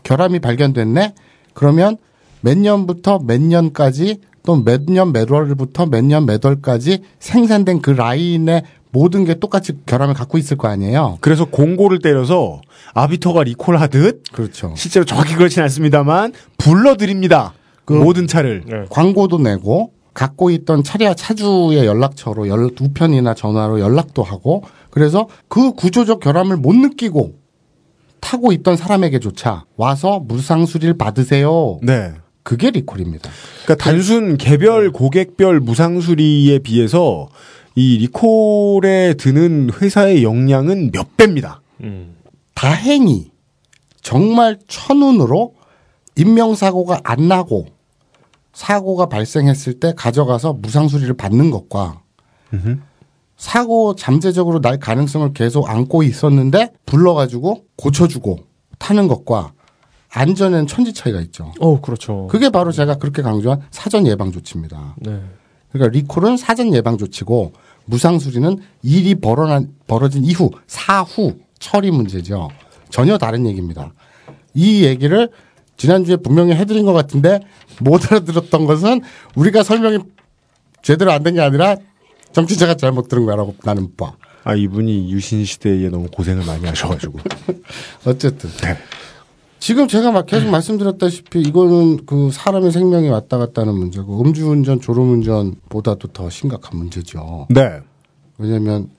결함이 발견됐네? 그러면 몇 년부터 몇 년까지 또 몇 년 몇 월부터 몇 년 몇 월까지 생산된 그 라인의 모든 게 똑같이 결함을 갖고 있을 거 아니에요? 그래서 공고를 때려서 아비터가 리콜하듯 그렇죠. 실제로 정확히 그렇진 않습니다만 불러드립니다. 그 모든 차를. 네. 광고도 내고 갖고 있던 차량 차주의 연락처로 연, 우편이나 전화로 연락도 하고 그래서 그 구조적 결함을 못 느끼고 타고 있던 사람에게조차 와서 무상 수리를 받으세요. 네. 그게 리콜입니다. 그러니까 단순 개별 고객별 무상 수리에 비해서 이 리콜에 드는 회사의 역량은 몇 배입니다. 음. 다행히 정말 천운으로 인명사고가 안 나고 사고가 발생했을 때 가져가서 무상 수리를 받는 것과 사고 잠재적으로 날 가능성을 계속 안고 있었는데 불러가지고 고쳐주고 타는 것과 안전엔 천지 차이가 있죠. 어, 그렇죠. 그게 바로 제가 그렇게 강조한 사전 예방 조치입니다. 네. 그러니까 리콜은 사전 예방 조치고 무상 수리는 일이 벌어난, 벌어진 이후 사후 처리 문제죠. 전혀 다른 얘기입니다. 이 얘기를 지난주에 분명히 해드린 것 같은데 못 알아들었던 것은 우리가 설명이 제대로 안 된 게 아니라 정치자가 잘못 들은 거라고 나는 봐. 아 이분이 유신 시대에 너무 고생을 많이 하셔가지고. 어쨌든 네. 지금 제가 막 계속 말씀드렸다시피 이거는 그 사람의 생명이 왔다 갔다 하는 문제고 음주운전, 졸음운전보다도 더 심각한 문제죠. 네. 왜냐하면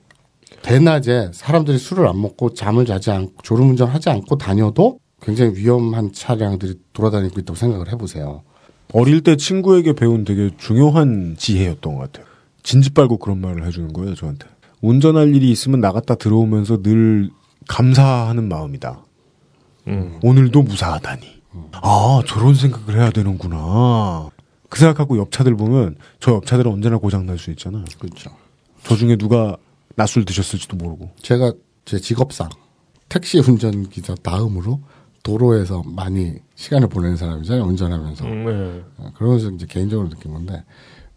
대낮에 사람들이 술을 안 먹고 잠을 자지 않고 졸음운전 하지 않고 다녀도 굉장히 위험한 차량들이 돌아다니고 있다고 생각을 해보세요. 어릴 때 친구에게 배운 되게 중요한 지혜였던 것 같아요. 진지 빨고 그런 말을 해주는 거예요, 저한테. 운전할 일이 있으면 나갔다 들어오면서 늘 감사하는 마음이다. 음. 오늘도 무사하다니. 아, 저런 생각을 해야 되는구나. 그 생각하고 옆차들 보면 저 옆차들은 언제나 고장날 수 있잖아요. 그렇죠. 저 중에 누가 낮술 드셨을지도 모르고. 제가 제 직업상 택시 운전기사 다음으로 도로에서 많이 시간을 보내는 사람이잖아요, 운전하면서. 음, 네. 어, 그러면서 이제 개인적으로 느낀 건데,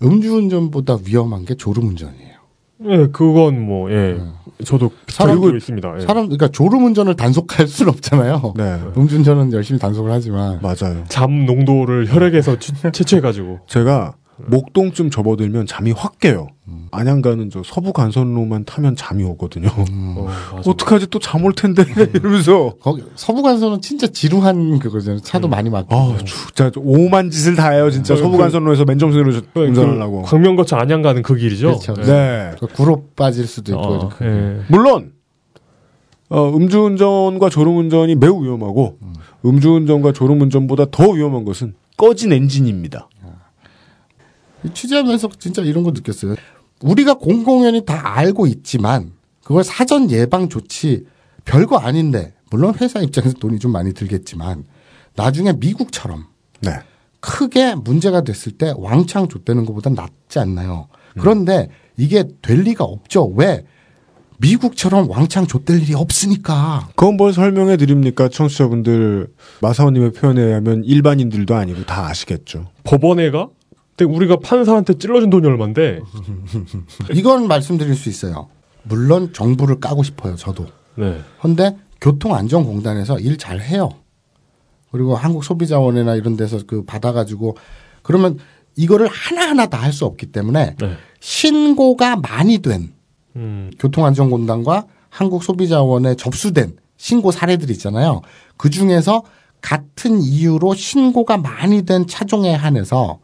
음주운전보다 위험한 게 졸음운전이에요. 예, 그건 뭐, 예. 저도 사람- 들고 있습니다. 예. 사람, 그러니까 졸음 운전을 단속할 수는 없잖아요. 네. 음주운전은 열심히 단속을 하지만. 맞아요. 잠 농도를 혈액에서 추- 채취해가지고. 제가 목동쯤 접어들면 잠이 확 깨요. 음. 안양 가는 저 서부 간선로만 타면 잠이 오거든요. 어, 맞아. 어떡하지 또 잠 올 텐데 이러면서 거기 서부 간선은 진짜 지루한 그거잖아요. 차도 많이 막히고. 아 진짜 오만 짓을 다 해요 진짜 그- 서부 간선로에서 맨정신으로 저- 그 운전하려고. 광명 거쳐 안양 가는 그 길이죠. 그렇죠. 네. 그 구로 빠질 수도 있고. 어. 예. 물론 어, 음주운전과 졸음운전이 매우 위험하고 음. 주운전과 졸음운전보다 더 위험한 것은 꺼진 엔진입니다. 취재하면서 진짜 이런 거 느꼈어요. 우리가 공공연히 다 알고 있지만 그걸 사전 예방 조치 별거 아닌데 물론 회사 입장에서 돈이 좀 많이 들겠지만 나중에 미국처럼 네. 크게 문제가 됐을 때 왕창 줬대는 것보다 낫지 않나요? 그런데 이게 될 리가 없죠. 왜? 미국처럼 왕창 줬댈 일이 없으니까. 그건 뭘 설명해 드립니까 청취자분들 마사오님의 표현에 의하면 일반인들도 아니고 다 아시겠죠. 법원에가? 근데 우리가 판사한테 찔러준 돈이 얼만데? 이건 말씀드릴 수 있어요. 물론 정부를 까고 싶어요. 저도. 네. 근데 교통안전공단에서 일 잘 해요. 그리고 한국 소비자원이나 이런 데서 그 받아가지고 그러면 이거를 하나하나 다 할 수 없기 때문에 네. 신고가 많이 된 음. 교통안전공단과 한국 소비자원에 접수된 신고 사례들이 있잖아요. 그 중에서 같은 이유로 신고가 많이 된 차종에 한해서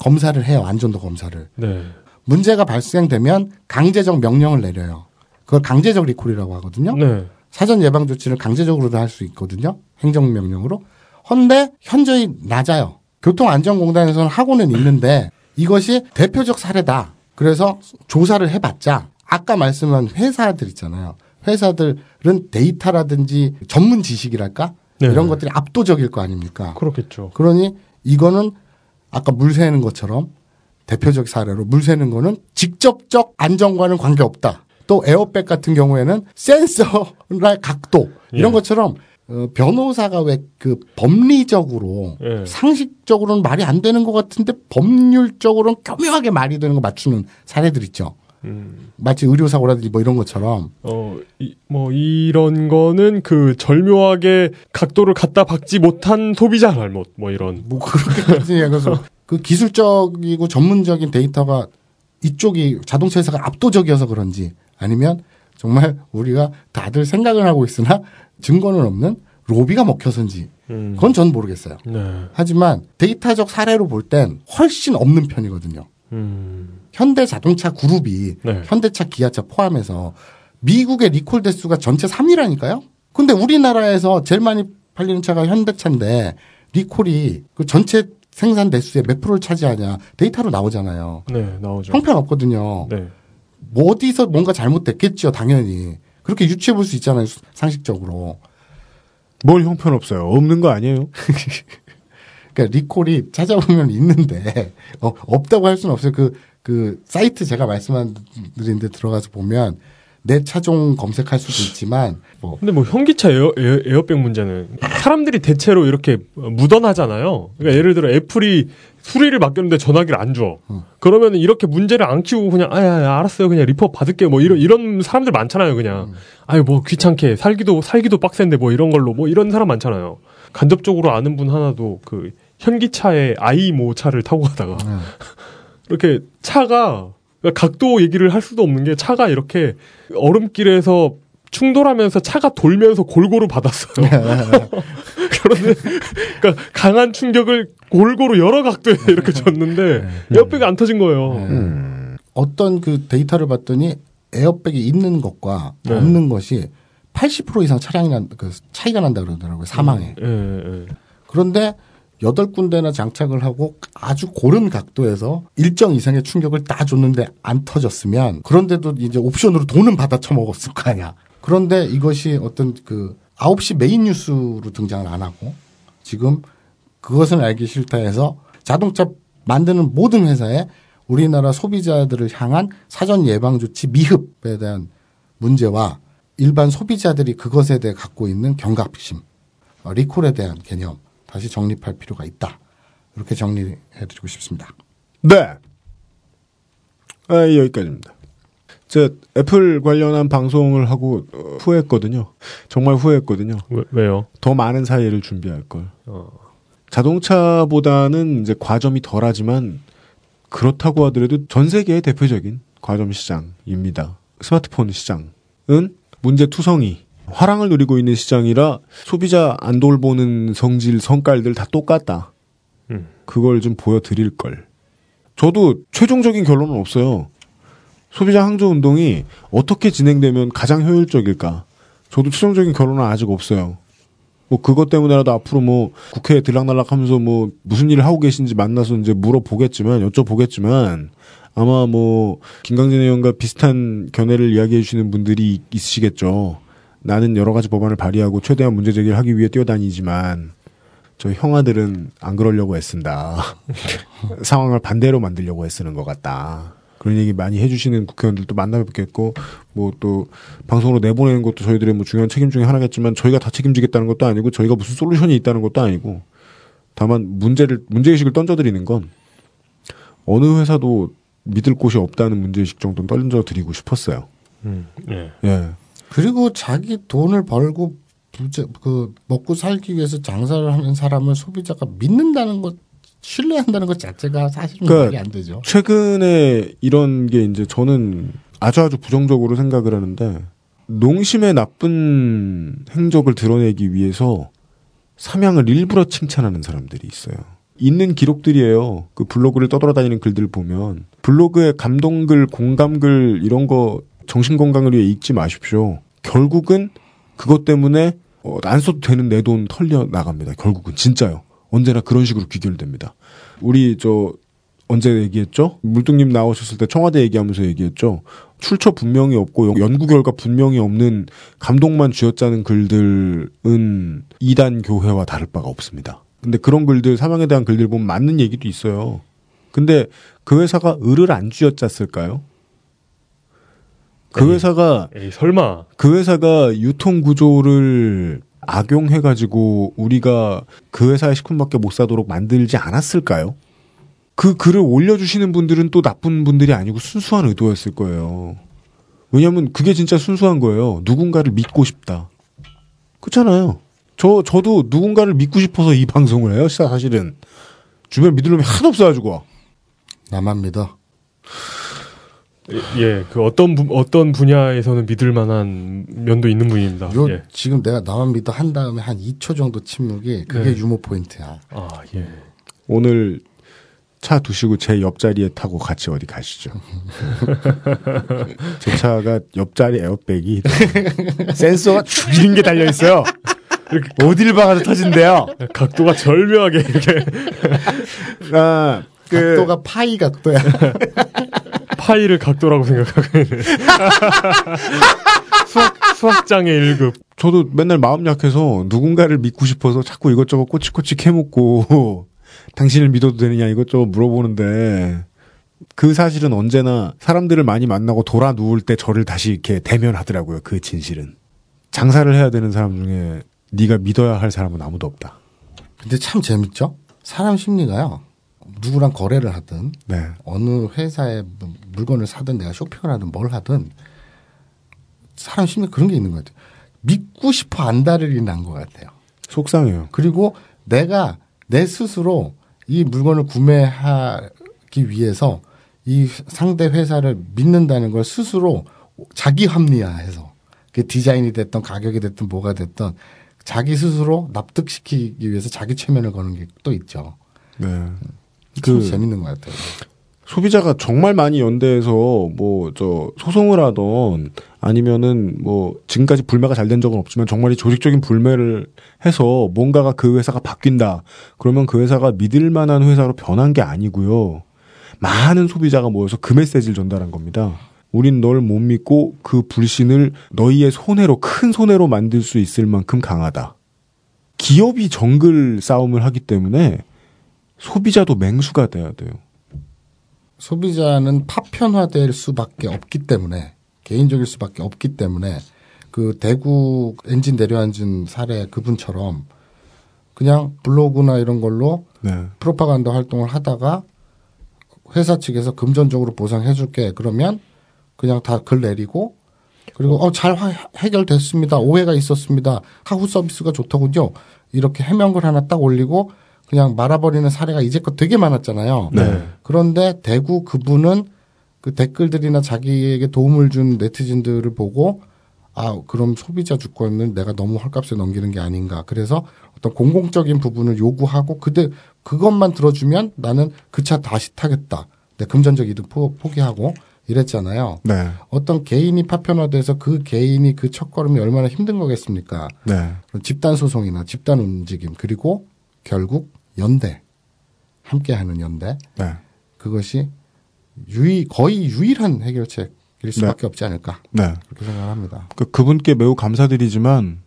검사를 해요. 안전도 검사를. 네. 문제가 발생되면 강제적 명령을 내려요. 그걸 강제적 리콜이라고 하거든요. 네. 사전 예방 조치를 강제적으로도 할 수 있거든요. 행정 명령으로. 헌데 현저히 낮아요. 교통안전공단에서는 하고는 있는데 이것이 대표적 사례다. 그래서 조사를 해봤자 아까 말씀한 회사들 있잖아요. 회사들은 데이터라든지 전문 지식이랄까 네. 이런 것들이 압도적일 거 아닙니까? 그렇겠죠. 그러니 이거는 아까 물 새는 것처럼 대표적 사례로 물 새는 거는 직접적 안전과는 관계없다. 또 에어백 같은 경우에는 센서의 각도 이런 예. 것처럼 어, 변호사가 왜 그 법리적으로 예. 상식적으로는 말이 안 되는 것 같은데 법률적으로는 교묘하게 말이 되는 거 맞추는 사례들 있죠. 음. 마치 의료사고라든지 뭐 이런 것처럼 어, 이, 뭐, 이런 거는 그 절묘하게 각도를 갖다 박지 못한 소비자 잘못, 뭐 이런. 뭐 그렇게까지 해서 그 기술적이고 전문적인 데이터가 이쪽이 자동차 회사가 압도적이어서 그런지 아니면 정말 우리가 다들 생각을 하고 있으나 증거는 없는 로비가 먹혀서인지 그건 전 모르겠어요. 네. 하지만 데이터적 사례로 볼 땐 훨씬 없는 편이거든요. 음. 현대 자동차 그룹이 네. 현대차, 기아차 포함해서 미국의 리콜 대수가 전체 3위라니까요. 근데 우리나라에서 제일 많이 팔리는 차가 현대차인데 리콜이 그 전체 생산 대수의 몇 프로를 차지하냐 데이터로 나오잖아요. 네, 나오죠. 형편없거든요. 네. 뭐 어디서 뭔가 잘못됐겠죠, 당연히. 그렇게 유추해 볼 수 있잖아요, 수- 상식적으로. 뭘 형편없어요. 없는 거 아니에요? 그러니까 리콜이 찾아보면 있는데 어, 없다고 할 수는 없어요. 그, 그 사이트 제가 말씀드린 데 들어가서 보면 내 차종 검색할 수도 있지만 뭐 근데 뭐 현기차 에어, 에어, 에어 백 문제는 사람들이 대체로 이렇게 묻어나잖아요. 그러니까 예를 들어 애플이 수리를 맡겼는데 전화기를 안 줘. 그러면 이렇게 문제를 안 키우고 그냥 아야 야, 알았어요 그냥 리퍼 받을게요 뭐 이런 이런 사람들 많잖아요 그냥 아유 뭐 귀찮게 살기도 살기도 빡센데 뭐 이런 걸로 뭐 이런 사람 많잖아요. 간접적으로 아는 분 하나도 그 현기차에 아이 모 차를 타고 가다가 이렇게 차가 그러니까 각도 얘기를 할 수도 없는 게 차가 이렇게 얼음길에서 충돌하면서 차가 돌면서 골고루 받았어요. 그런데 그러니까 강한 충격을 골고루 여러 각도에 이렇게 줬는데 에어백이 안 터진 거예요. 네. 어떤 그 데이터를 봤더니 에어백이 있는 것과 네. 없는 것이 80% 이상 차량이 난, 그 차이가 난다 그러더라고요, 사망에. 예, 예. 그런데 여덟 군데나 장착을 하고 아주 고른 각도에서 일정 이상의 충격을 다 줬는데 안 터졌으면 그런데도 이제 옵션으로 돈은 받아 처먹었을 거 아니야. 그런데 이것이 어떤 그 9시 메인 뉴스로 등장을 안 하고 지금 그것은 알기 싫다 해서 자동차 만드는 모든 회사에 우리나라 소비자들을 향한 사전 예방 조치 미흡에 대한 문제와 일반 소비자들이 그것에 대해 갖고 있는 경각심, 어, 리콜에 대한 개념 다시 정립할 필요가 있다. 이렇게 정리해드리고 싶습니다. 네. 아, 여기까지입니다. 저 애플 관련한 방송을 하고 어, 후회했거든요. 정말 후회했거든요. 왜, 요더 많은 사회를 준비할 걸. 어. 자동차보다는 이제 과점이 덜하지만 그렇다고 하더라도 전 세계의 대표적인 과점 시장입니다. 스마트폰 시장은 문제 투성이 화랑을 누리고 있는 시장이라 소비자 안 돌보는 성질 성깔들 다 똑같다. 음. 그걸 좀 보여드릴 걸. 저도 최종적인 결론은 없어요. 소비자 항조 운동이 어떻게 진행되면 가장 효율적일까? 저도 최종적인 결론은 아직 없어요. 뭐 그것 때문에라도 앞으로 뭐 국회에 들락날락하면서 뭐 무슨 일을 하고 계신지 만나서 이제 물어보겠지만 여쭤보겠지만 아마 뭐 김강진 의원과 비슷한 견해를 이야기해 주시는 분들이 있으시겠죠. 나는 여러 가지 법안을 발의하고 최대한 문제 제기를 하기 위해 뛰어다니지만 저희 형아들은 안 그러려고 애쓴다. 상황을 반대로 만들려고 애쓰는 것 같다. 그런 얘기 많이 해주시는 국회의원들도 만나 뵙겠고, 뭐 또 방송으로 내보내는 것도 저희들의 뭐 중요한 책임 중에 하나겠지만 저희가 다 책임지겠다는 것도 아니고 저희가 무슨 솔루션이 있다는 것도 아니고, 다만 문제를 문제의식을 던져드리는 건 어느 회사도 믿을 곳이 없다는 문제의식 정도는 던져드리고 싶었어요. 음, 예. 예. 그리고 자기 돈을 벌고 부자, 그 먹고 살기 위해서 장사를 하는 사람을 소비자가 믿는다는 것, 신뢰한다는 것 자체가 사실은 그러니까 말이 안 되죠. 최근에 이런 게 이제 저는 아주 아주 부정적으로 생각을 하는데 농심의 나쁜 행적을 드러내기 위해서 삼양을 일부러 칭찬하는 사람들이 있어요. 있는 기록들이에요. 그 블로그를 떠돌아다니는 글들 보면 블로그에 감동글, 공감글 이런 거 정신 건강을 위해 읽지 마십시오. 결국은 그것 때문에 어, 안 써도 되는 내 돈 털려 나갑니다. 결국은 진짜요. 언제나 그런 식으로 귀결됩니다. 우리 저 언제 얘기했죠? 물뚱님 나오셨을 때 청와대 얘기하면서 얘기했죠. 출처 분명히 없고 연구 결과 분명히 없는 감동만 쥐어짜는 글들은 이단 교회와 다를 바가 없습니다. 근데 그런 글들 사망에 대한 글들 보면 맞는 얘기도 있어요. 근데 그 회사가 을을 안 쥐어짰을까요? 그 회사가 에이, 설마 그 회사가 유통 구조를 악용해 가지고 우리가 그 회사의 식품밖에 못 사도록 만들지 않았을까요? 그 글을 올려주시는 분들은 또 나쁜 분들이 아니고 순수한 의도였을 거예요. 왜냐면 그게 진짜 순수한 거예요. 누군가를 믿고 싶다. 그렇잖아요. 저, 저도 누군가를 믿고 싶어서 이 방송을 해요. 사실은. 주변 믿을 놈이 하나도 없어가지고. 나만 믿어. 예, 그 어떤 부, 어떤 분야에서는 믿을 만한 면도 있는 분입니다. 요, 예. 지금 내가 나만 믿어 한 다음에 한 2초 정도 침묵이 그게 네. 유머 포인트야. 아, 예. 오늘 차 두시고 제 옆자리에 타고 같이 어디 가시죠. 제 차가 옆자리 에어백이 센서가 죽이는 게 달려 있어요. 어딜 박아도 터진대요. 각도가 절묘하게 이렇게 아, 그 각도가 파이 각도야. 파이를 각도라고 생각하고 있는 수학 수학장의 1급. 저도 맨날 마음 약해서 누군가를 믿고 싶어서 자꾸 이것저것 꼬치꼬치 캐묻고 당신을 믿어도 되느냐 이것저것 물어보는데 그 사실은 언제나 사람들을 많이 만나고 돌아 누울 때 저를 다시 이렇게 대면하더라고요. 그 진실은. 장사를 해야 되는 사람 중에 네가 믿어야 할 사람은 아무도 없다. 근데 참 재밌죠? 사람 심리가요. 누구랑 거래를 하든 네. 어느 회사에 뭐 물건을 사든 내가 쇼핑을 하든 뭘 하든 사람 심리 그런 게 있는 것 같아요. 믿고 싶어 안달이 난것 같아요. 속상해요. 그리고 내가 내 스스로 이 물건을 구매하기 위해서 이 상대 회사를 믿는다는 걸 스스로 자기 합리화해서 그 디자인이 됐던 가격이 됐든 뭐가 됐든 자기 스스로 납득시키기 위해서 자기 최면을 거는 게 또 있죠. 네. 참그 재밌는 것 같아요. 소비자가 정말 많이 연대해서 뭐 저 소송을 하던 아니면은 뭐 지금까지 불매가 잘 된 적은 없지만 정말 이 조직적인 불매를 해서 뭔가가 그 회사가 바뀐다. 그러면 그 회사가 믿을 만한 회사로 변한 게 아니고요. 많은 소비자가 모여서 그 메시지를 전달한 겁니다. 우린 널 못 믿고 그 불신을 너희의 손해로 큰 손해로 만들 수 있을 만큼 강하다. 기업이 정글 싸움을 하기 때문에 소비자도 맹수가 돼야 돼요. 소비자는 파편화될 수밖에 없기 때문에 개인적일 수밖에 없기 때문에 그 대구 엔진 내려앉은 사례 그분처럼 그냥 블로그나 이런 걸로 네. 프로파간다 활동을 하다가 회사 측에서 금전적으로 보상해 줄게 그러면 그냥 다 글 내리고 그리고 어 잘 해결됐습니다 오해가 있었습니다 하후 서비스가 좋더군요 이렇게 해명글 하나 딱 올리고 그냥 말아버리는 사례가 이제껏 되게 많았잖아요. 네. 그런데 대구 그분은 그 댓글들이나 자기에게 도움을 준 네티즌들을 보고 아 그럼 소비자 주권을 내가 너무 헐값에 넘기는 게 아닌가. 그래서 어떤 공공적인 부분을 요구하고 그대 그것만 들어주면 나는 그 차 다시 타겠다. 내 금전적 이득 포, 포기하고 이랬잖아요. 네. 어떤 개인이 파편화돼서 그 개인이 그 첫걸음이 얼마나 힘든 거겠습니까? 네. 집단 소송이나 집단 움직임 그리고 결국 연대 함께하는 연대 네. 그것이 유일 거의 유일한 해결책일 수밖에 네. 없지 않을까 네. 그렇게 생각합니다. 그 그분께 매우 감사드리지만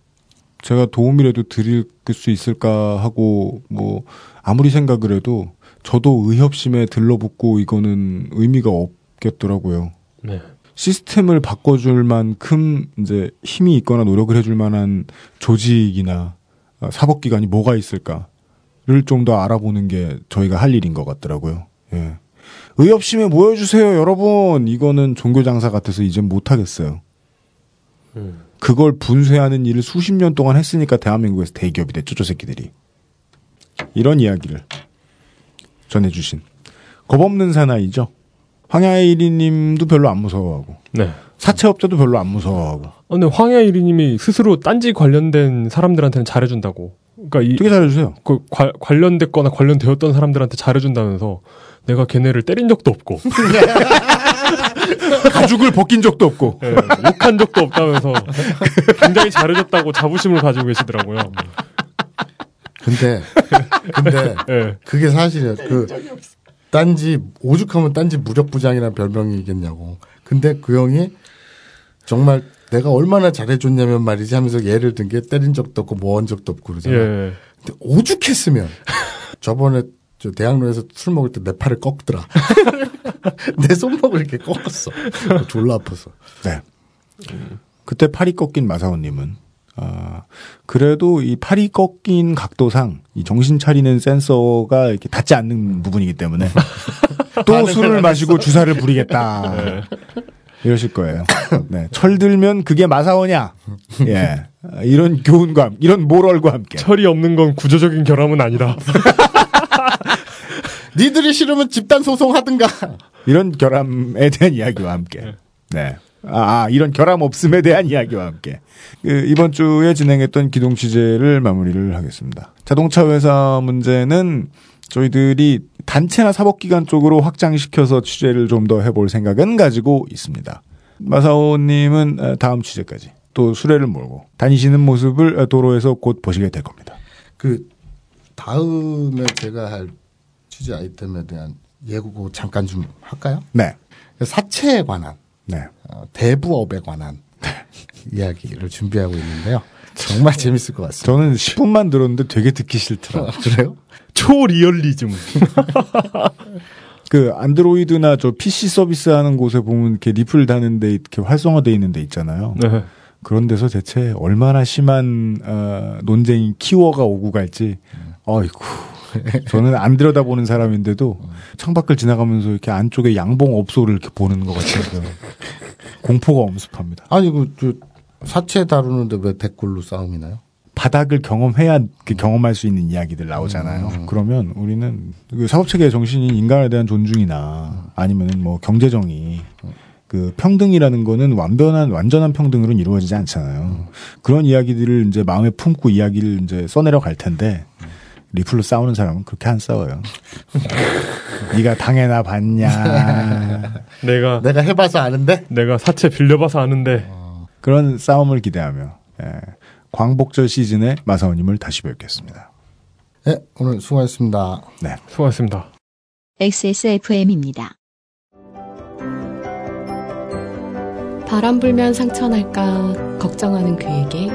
제가 도움이라도 드릴 수 있을까 하고 뭐 아무리 생각을 해도 저도 의협심에 들러붙고 이거는 의미가 없겠더라고요. 네. 시스템을 바꿔줄 만큼 이제 힘이 있거나 노력을 해줄 만한 조직이나 어, 사법기관이 뭐가 있을까 를 좀 더 알아보는 게 저희가 할 일인 것 같더라고요. 예. 의협심에 모여주세요, 여러분. 이거는 종교 장사 같아서 이젠 못하겠어요. 그걸 분쇄하는 일을 수십 년 동안 했으니까 대한민국에서 대기업이 됐죠, 저 새끼들이. 이런 이야기를 전해주신 겁없는 사나이죠. 황야일이 님도 별로 안 무서워하고 네. 사채업자도 별로 안 무서워하고 어, 근데 황야일이님이 스스로 딴지 관련된 사람들한테는 잘해준다고. 그러니까 이 되게 잘해주세요. 그 관- 관련됐거나 관련되었던 사람들한테 잘해준다면서 내가 걔네를 때린 적도 없고 가죽을 벗긴 적도 없고 예, 욕한 적도 없다면서 굉장히 잘해줬다고 자부심을 가지고 계시더라고요. 근데 근데 예. 그게 사실은 그 딴지 오죽하면 딴지 무력부장이라는 별명이겠냐고. 근데 그 형이 정말 내가 얼마나 잘해줬냐면 말이지 하면서 예를 든 게 때린 적도 없고 뭐 한 적도 없고 그러잖아. 예. 근데 오죽했으면 저번에 저 대학로에서 술 먹을 때 내 팔을 꺾더라. 내 손목을 이렇게 꺾었어. 졸라 아파서. 네. 그때 팔이 꺾인 마사오님은 아 그래도 이 팔이 꺾인 각도상 이 정신 차리는 센서가 이렇게 닿지 않는 부분이기 때문에 또 술을 마시고 주사를 부리겠다 이러실 거예요. 네. 철들면 그게 마사오냐? 예. 이런 교훈과 함- 이런 모럴과 함께 철이 없는 건 구조적인 결함은 아니라 니들이 싫으면 집단 소송하든가. 이런 결함에 대한 이야기와 함께. 네. 아, 아, 이런 결함 없음에 대한 이야기와 함께. 그, 이번 주에 진행했던 기동 취재를 마무리를 하겠습니다. 자동차 회사 문제는 저희들이 단체나 사법기관 쪽으로 확장시켜서 취재를 좀 더 해볼 생각은 가지고 있습니다. 마사오님은 어, 다음 취재까지 또 수레를 몰고 다니시는 모습을 어, 도로에서 곧 보시게 될 겁니다. 그 다음에 제가 할 취재 아이템에 대한 예고 잠깐 좀 할까요? 네. 사채에 관한 네. 어, 대부업에 관한 이야기를 준비하고 있는데요. 정말 재밌을 것 같습니다. 저는 10분만 들었는데 되게 듣기 싫더라. 그래요? 초리얼리즘. 그 안드로이드나 저 PC 서비스 하는 곳에 보면 이렇게 리플 다는데 이렇게 활성화돼 있는 데 있잖아요. 네. 그런 데서 대체 얼마나 심한 어, 논쟁이 키워가 오고 갈지. 어이구. 저는 안 들여다보는 사람인데도 창밖을 지나가면서 이렇게 안쪽에 양봉 업소를 이렇게 보는 것 같아요. 공포가 엄습합니다. 아니 그 사채 다루는데 왜 댓글로 싸움이 나요? 바닥을 경험해야 그 경험할 수 있는 이야기들 나오잖아요. 음. 그러면 우리는 그 사법 체계의 정신인 인간에 대한 존중이나 아니면은 뭐 경제정의 그 평등이라는 거는 완전한 완전한 평등으로는 이루어지지 않잖아요. 그런 이야기들을 이제 마음에 품고 이야기를 이제 써내려 갈 텐데 리플로 싸우는 사람은 그렇게 안 싸워요. 네가 당해나 봤냐. 내가 내가 해봐서 아는데 내가 사채 빌려봐서 아는데 그런 싸움을 기대하며 예, 광복절 시즌에 마사오님을 다시 뵙겠습니다. 네, 오늘 수고하셨습니다. 네, 수고하셨습니다. XSFM입니다. 바람 불면 상처 날까 걱정하는 그에게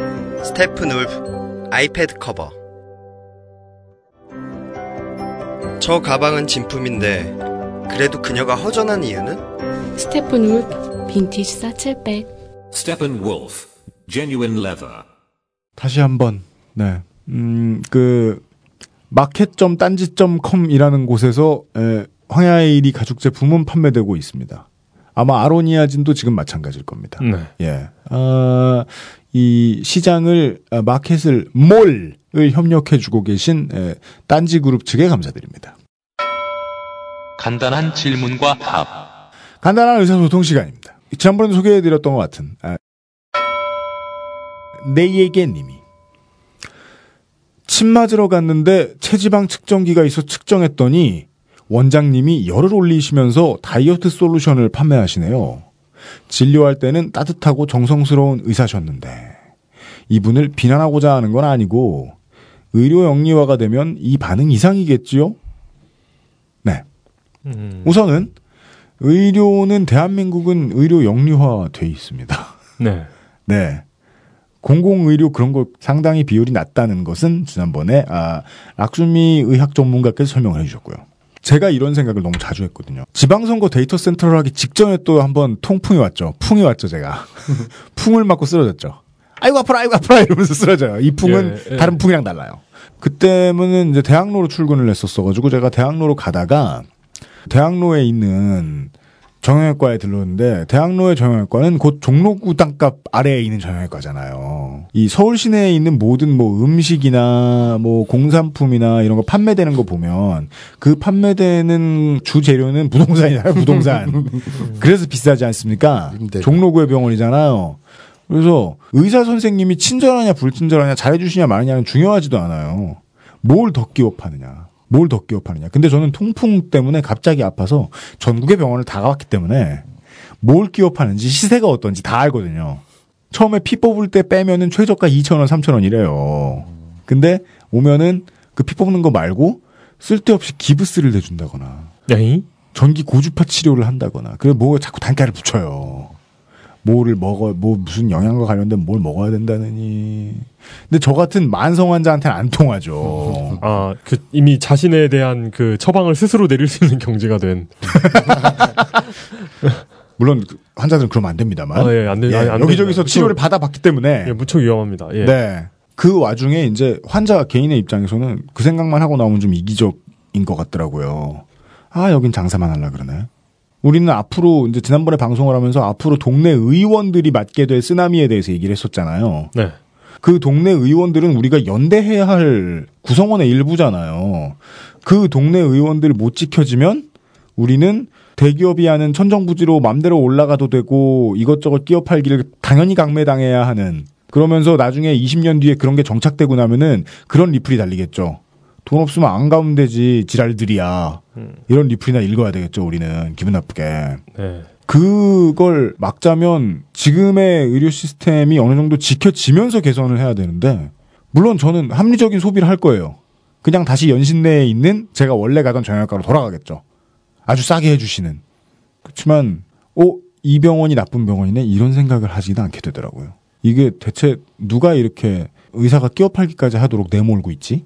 스테픈 울프 아이패드 커버 저 가방은 진품인데 그래도 그녀가 허전한 이유는? 스테픈 울프 빈티지 satchel bag Steppenwolf, genuine leather. 다시 한번 네, 음 그 마켓점 딴지점 com이라는 곳에서 에, 황야의 이리 가죽 제품은 판매되고 있습니다. 아마 아로니아진도 지금 마찬가지일 겁니다. 네. 예. 아, 이 시장을 아, 마켓을 몰을 협력해 주고 계신 에, 딴지 그룹 측에 감사드립니다. 간단한 질문과 답. 간단한 의사소통 시간입니다. 지난번에 소개해드렸던 것 같은 아, 내에게 님이 침 맞으러 갔는데 체지방 측정기가 있어 측정했더니 원장님이 열을 올리시면서 다이어트 솔루션을 판매하시네요. 진료할 때는 따뜻하고 정성스러운 의사셨는데 이분을 비난하고자 하는 건 아니고 의료 영리화가 되면 이 반응 이상이겠지요? 네. 음. 우선은 의료는 대한민국은 의료 영리화 돼 있습니다. 네. 네. 공공의료 그런 거 상당히 비율이 낮다는 것은 지난번에 아, 락수미 의학 전문가께서 설명을 해주셨고요. 제가 이런 생각을 너무 자주 했거든요. 지방선거 데이터 센터를 하기 직전에 또 한번 통풍이 왔죠. 풍이 왔죠, 제가. 풍을 맞고 쓰러졌죠. 아이고 아파라, 아이고 아파라 이러면서 쓰러져요. 이 풍은 예, 예. 다른 풍이랑 달라요. 그때는 이제 대학로로 출근을 했었어가지고 제가 대학로로 가다가 대학로에 있는 정형외과에 들렀는데 대학로의 정형외과는 곧 종로구 땅값 아래에 있는 정형외과잖아요. 이 서울 시내에 있는 모든 뭐 음식이나 뭐 공산품이나 이런 거 판매되는 거 보면 그 판매되는 주 재료는 부동산이잖아요. 부동산. 그래서 비싸지 않습니까? 종로구의 병원이잖아요. 그래서 의사 선생님이 친절하냐 불친절하냐 잘해주시냐 마느냐는 중요하지도 않아요. 뭘더 기업하느냐. 뭘 더 기업하느냐. 근데 저는 통풍 때문에 갑자기 아파서 전국의 병원을 다 가봤기 때문에 뭘 기업하는지 시세가 어떤지 다 알거든요. 처음에 피 뽑을 때 빼면은 최저가 2,000원, 3,000원이래요. 근데 오면은 그 피 뽑는 거 말고 쓸데없이 기부스를 내준다거나 야이? 전기 고주파 치료를 한다거나 그래 뭐 자꾸 단가를 붙여요. 뭐를 먹어 뭐 무슨 영양과 관련된 뭘 먹어야 된다느니. 근데 저 같은 만성 환자한테는 안 통하죠. 아, 그 이미 자신에 대한 그 처방을 스스로 내릴 수 있는 경지가 된. 물론 그 환자들은 그러면 안 됩니다만. 아, 예, 안안 여기저기서 됩니다. 치료를 받아봤기 때문에. 예, 무척 위험합니다. 예. 네. 그 와중에 이제 환자 개인의 입장에서는 그 생각만 하고 나오면 좀 이기적인 것 같더라고요. 아, 여긴 장사만 하려 그러네. 우리는 앞으로 이제 지난번에 방송을 하면서 앞으로 동네 의원들이 맡게 될 쓰나미에 대해서 얘기를 했었잖아요. 네. 그 동네 의원들은 우리가 연대해야 할 구성원의 일부잖아요. 그 동네 의원들 못 지켜지면 우리는 대기업이 하는 천정부지로 맘대로 올라가도 되고 이것저것 끼어 팔기를 당연히 강매당해야 하는 그러면서 나중에 20년 뒤에 그런 게 정착되고 나면은 그런 리플이 달리겠죠. 돈 없으면 안 가면 되지 지랄들이야. 음. 이런 리플이나 읽어야 되겠죠. 우리는 기분 나쁘게. 네. 그걸 막자면 지금의 의료 시스템이 어느 정도 지켜지면서 개선을 해야 되는데 물론 저는 합리적인 소비를 할 거예요. 그냥 다시 연신 내에 있는 제가 원래 가던 정형외과로 돌아가겠죠. 아주 싸게 해주시는. 그렇지만 어, 이 병원이 나쁜 병원이네 이런 생각을 하지는 않게 되더라고요. 이게 대체 누가 이렇게 의사가 끼어 팔기까지 하도록 내몰고 있지?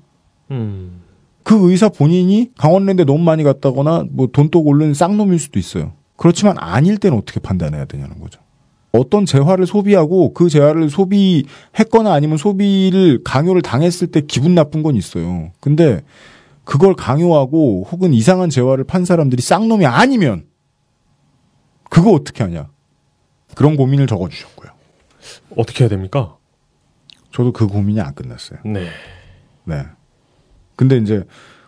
음. 그 의사 본인이 강원랜드에 너무 많이 갔다거나 뭐 돈독 오른 쌍놈일 수도 있어요. 그렇지만 아닐 때는 어떻게 판단해야 되냐는 거죠. 어떤 재화를 소비하고 그 재화를 소비했거나 아니면 소비를 강요를 당했을 때 기분 나쁜 건 있어요. 근데 그걸 강요하고 혹은 이상한 재화를 판 사람들이 쌍놈이 아니면 그거 어떻게 하냐. 그런 고민을 적어주셨고요. 어떻게 해야 됩니까? 저도 그 고민이 안 끝났어요. 네. 네. 근데 이제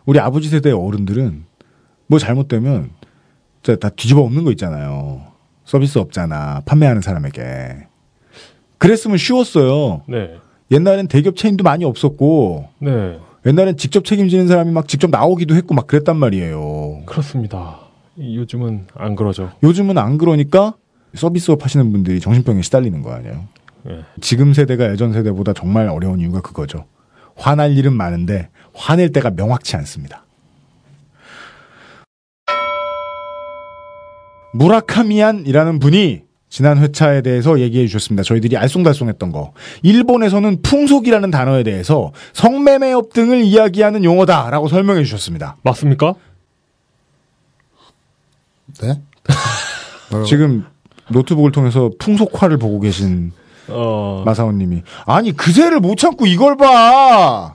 우리 아버지 세대의 어른들은 뭐 잘못되면 다 뒤집어 엎는 거 있잖아요. 서비스 없잖아. 판매하는 사람에게. 그랬으면 쉬웠어요. 네. 옛날엔 대기업 체인도 많이 없었고 네. 옛날엔 직접 책임지는 사람이 막 직접 나오기도 했고 막 그랬단 말이에요. 그렇습니다. 이- 요즘은 안 그러죠. 요즘은 안 그러니까 서비스업 하시는 분들이 정신병에 시달리는 거 아니에요. 예. 지금 세대가 예전 세대보다 정말 어려운 이유가 그거죠. 화날 일은 많은데 화낼 때가 명확치 않습니다. 무라카미안이라는 분이 지난 회차에 대해서 얘기해 주셨습니다. 저희들이 알쏭달쏭했던 거. 일본에서는 풍속이라는 단어에 대해서 성매매업 등을 이야기하는 용어다라고 설명해 주셨습니다. 맞습니까? 네? 지금 노트북을 통해서 풍속화를 보고 계신 어. 마사오님이 아니 그새를 못 참고 이걸 봐.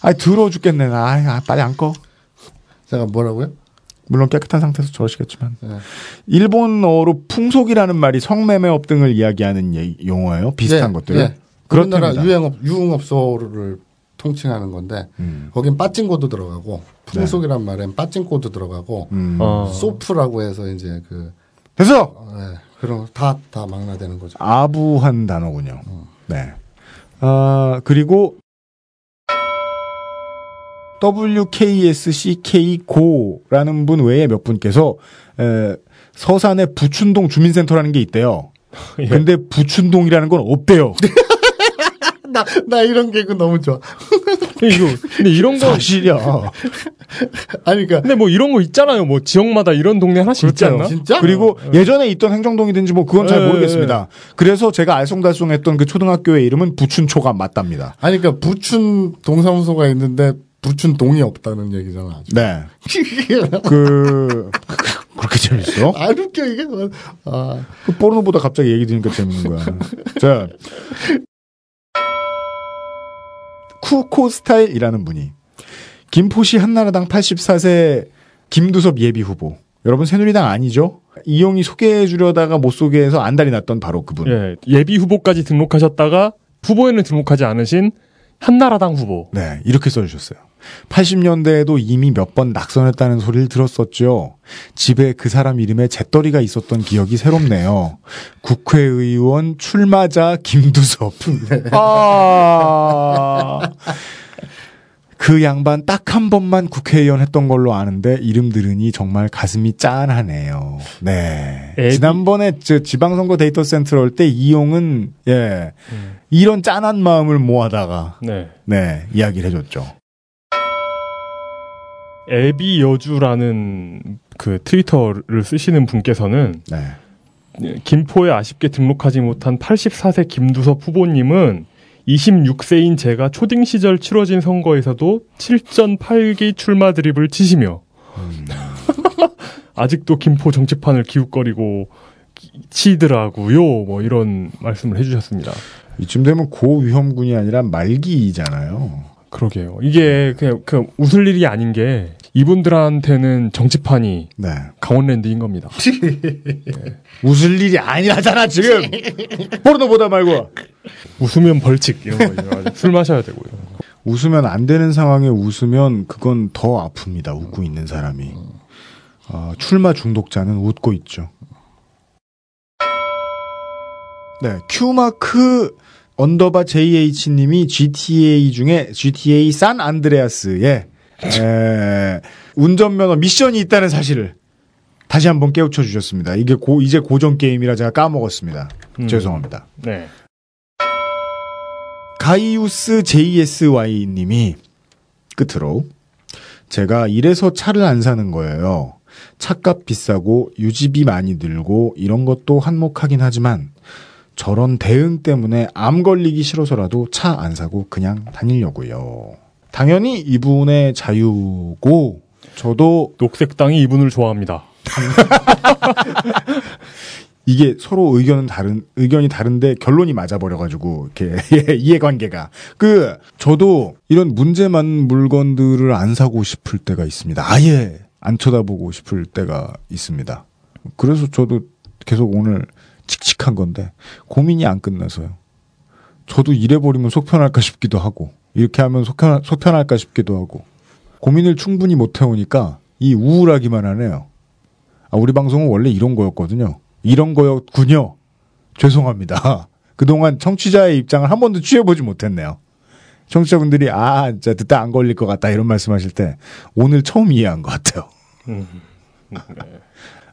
아 더러워 죽겠네 나. 아, 빨리 안 꺼. 제가 뭐라고요? 물론 깨끗한 상태에서 저러시겠지만 네. 일본어로 풍속이라는 말이 성매매업 등을 이야기하는 예- 용어예요. 비슷한 예, 것들. 예. 그렇답니다. 우리나라 유행업 유흥업소를 통칭하는 건데 음. 거긴 빠찡코도 들어가고 풍속이란 말엔 빠찡코도 들어가고 음. 어. 소프라고 해서 이제 그 됐어. 어, 예, 그런 다다 망라되는 거죠. 아부한 단어군요. 어. 네. 아 그리고 WKSCK 고라는 분 외에 몇 분께서 에, 서산에 부춘동 주민센터라는 게 있대요. 예. 근데 부춘동이라는 건 없대요. 나, 나 이런 개그 너무 좋아. 근데 이거 근데 이런 거 사실이야. 아니, 그러니까. 근데 뭐 이런 거 있잖아요. 뭐 지역마다 이런 동네 하나씩 있지 않나? 진짜? 그리고 예전에 있던 행정동이든지 뭐 그건 잘 예, 모르겠습니다. 그래서 제가 알쏭달쏭했던 그 초등학교의 이름은 부춘초가 맞답니다. 아니, 그러니까 부춘 동사무소가 있는데 부춘 동이 없다는 얘기잖아. 아주. 네. 그 그렇게 재밌어? 안 웃겨, 이게. 아, 그 포르노보다 갑자기 얘기 들으니까 재밌는 거야. 자. 쿠코 스타일이라는 분이 김포시 한나라당 84세 김두섭 예비 후보. 여러분 새누리당 아니죠? 이용이 소개해 주려다가 못 소개해서 안달이 났던 바로 그분. 예, 예비 후보까지 등록하셨다가 후보에는 등록하지 않으신 한나라당 후보. 네, 이렇게 써 주셨어요. 80년대에도 이미 몇 번 낙선했다는 소리를 들었었죠. 집에 그 사람 이름에 재떨이가 있었던 기억이 새롭네요. 국회의원 출마자 김두섭. 아. 그 양반 딱 한 번만 국회의원 했던 걸로 아는데 이름 들으니 정말 가슴이 짠하네요. 네. 애비- 지난번에 저 지방선거 데이터 센터 올때 이용은 예 이런 짠한 마음을 모아다가 네. 네 이야기를 해줬죠. 애비 여주라는 그 트위터를 쓰시는 분께서는 네. 김포에 아쉽게 등록하지 못한 84세 김두섭 후보님은 26세인 제가 초딩 시절 치러진 선거에서도 7전 8기 출마 드립을 치시며 아직도 김포 정치판을 기웃거리고 기- 치더라고요. 뭐 이런 말씀을 해주셨습니다. 이쯤 되면 고위험군이 아니라 말기이잖아요. 그러게요. 이게 그냥 그 웃을 일이 아닌 게 이분들한테는 정치판이 네. 강원랜드인 겁니다. 웃을 일이 아니라잖아 지금. 포르노 보다 말고. 웃으면 벌칙 이런 거 있어가지고 술 마셔야 되고요. 웃으면 안 되는 상황에 웃으면 그건 더 아픕니다. 웃고 있는 사람이. 어, 출마 중독자는 웃고 있죠. 네, 큐마크 언더바 JH님이 GTA 중에 GTA 산 안드레아스에 에, 운전면허 미션이 있다는 사실을 다시 한번 깨우쳐 주셨습니다. 이게 고, 이제 고전 게임이라 제가 까먹었습니다. 음. 죄송합니다. 네. 가이우스 JSY님이 끝으로 제가 이래서 차를 안 사는 거예요. 차값 비싸고 유지비 많이 들고 이런 것도 한몫하긴 하지만 저런 대응 때문에 암 걸리기 싫어서라도 차 안 사고 그냥 다니려고요. 당연히 이분의 자유고 저도 녹색당이 이분을 좋아합니다. 이게 서로 의견은 다른 의견이 다른데 결론이 맞아버려가지고 이렇게 예, 이해관계가 그 저도 이런 문제 많은 물건들을 안 사고 싶을 때가 있습니다. 아예 안 쳐다보고 싶을 때가 있습니다. 그래서 저도 계속 오늘 칙칙한 건데 고민이 안 끝나서요. 저도 이래버리면 속편할까 싶기도 하고 이렇게 하면 속편, 속편할까 싶기도 하고 고민을 충분히 못 해오니까 이 우울하기만 하네요. 아, 우리 방송은 원래 이런 거였거든요. 이런 거였군요. 죄송합니다. 그동안 청취자의 입장을 한 번도 취해보지 못했네요. 청취자분들이 아 진짜 듣다 안 걸릴 것 같다 이런 말씀하실 때 오늘 처음 이해한 것 같아요.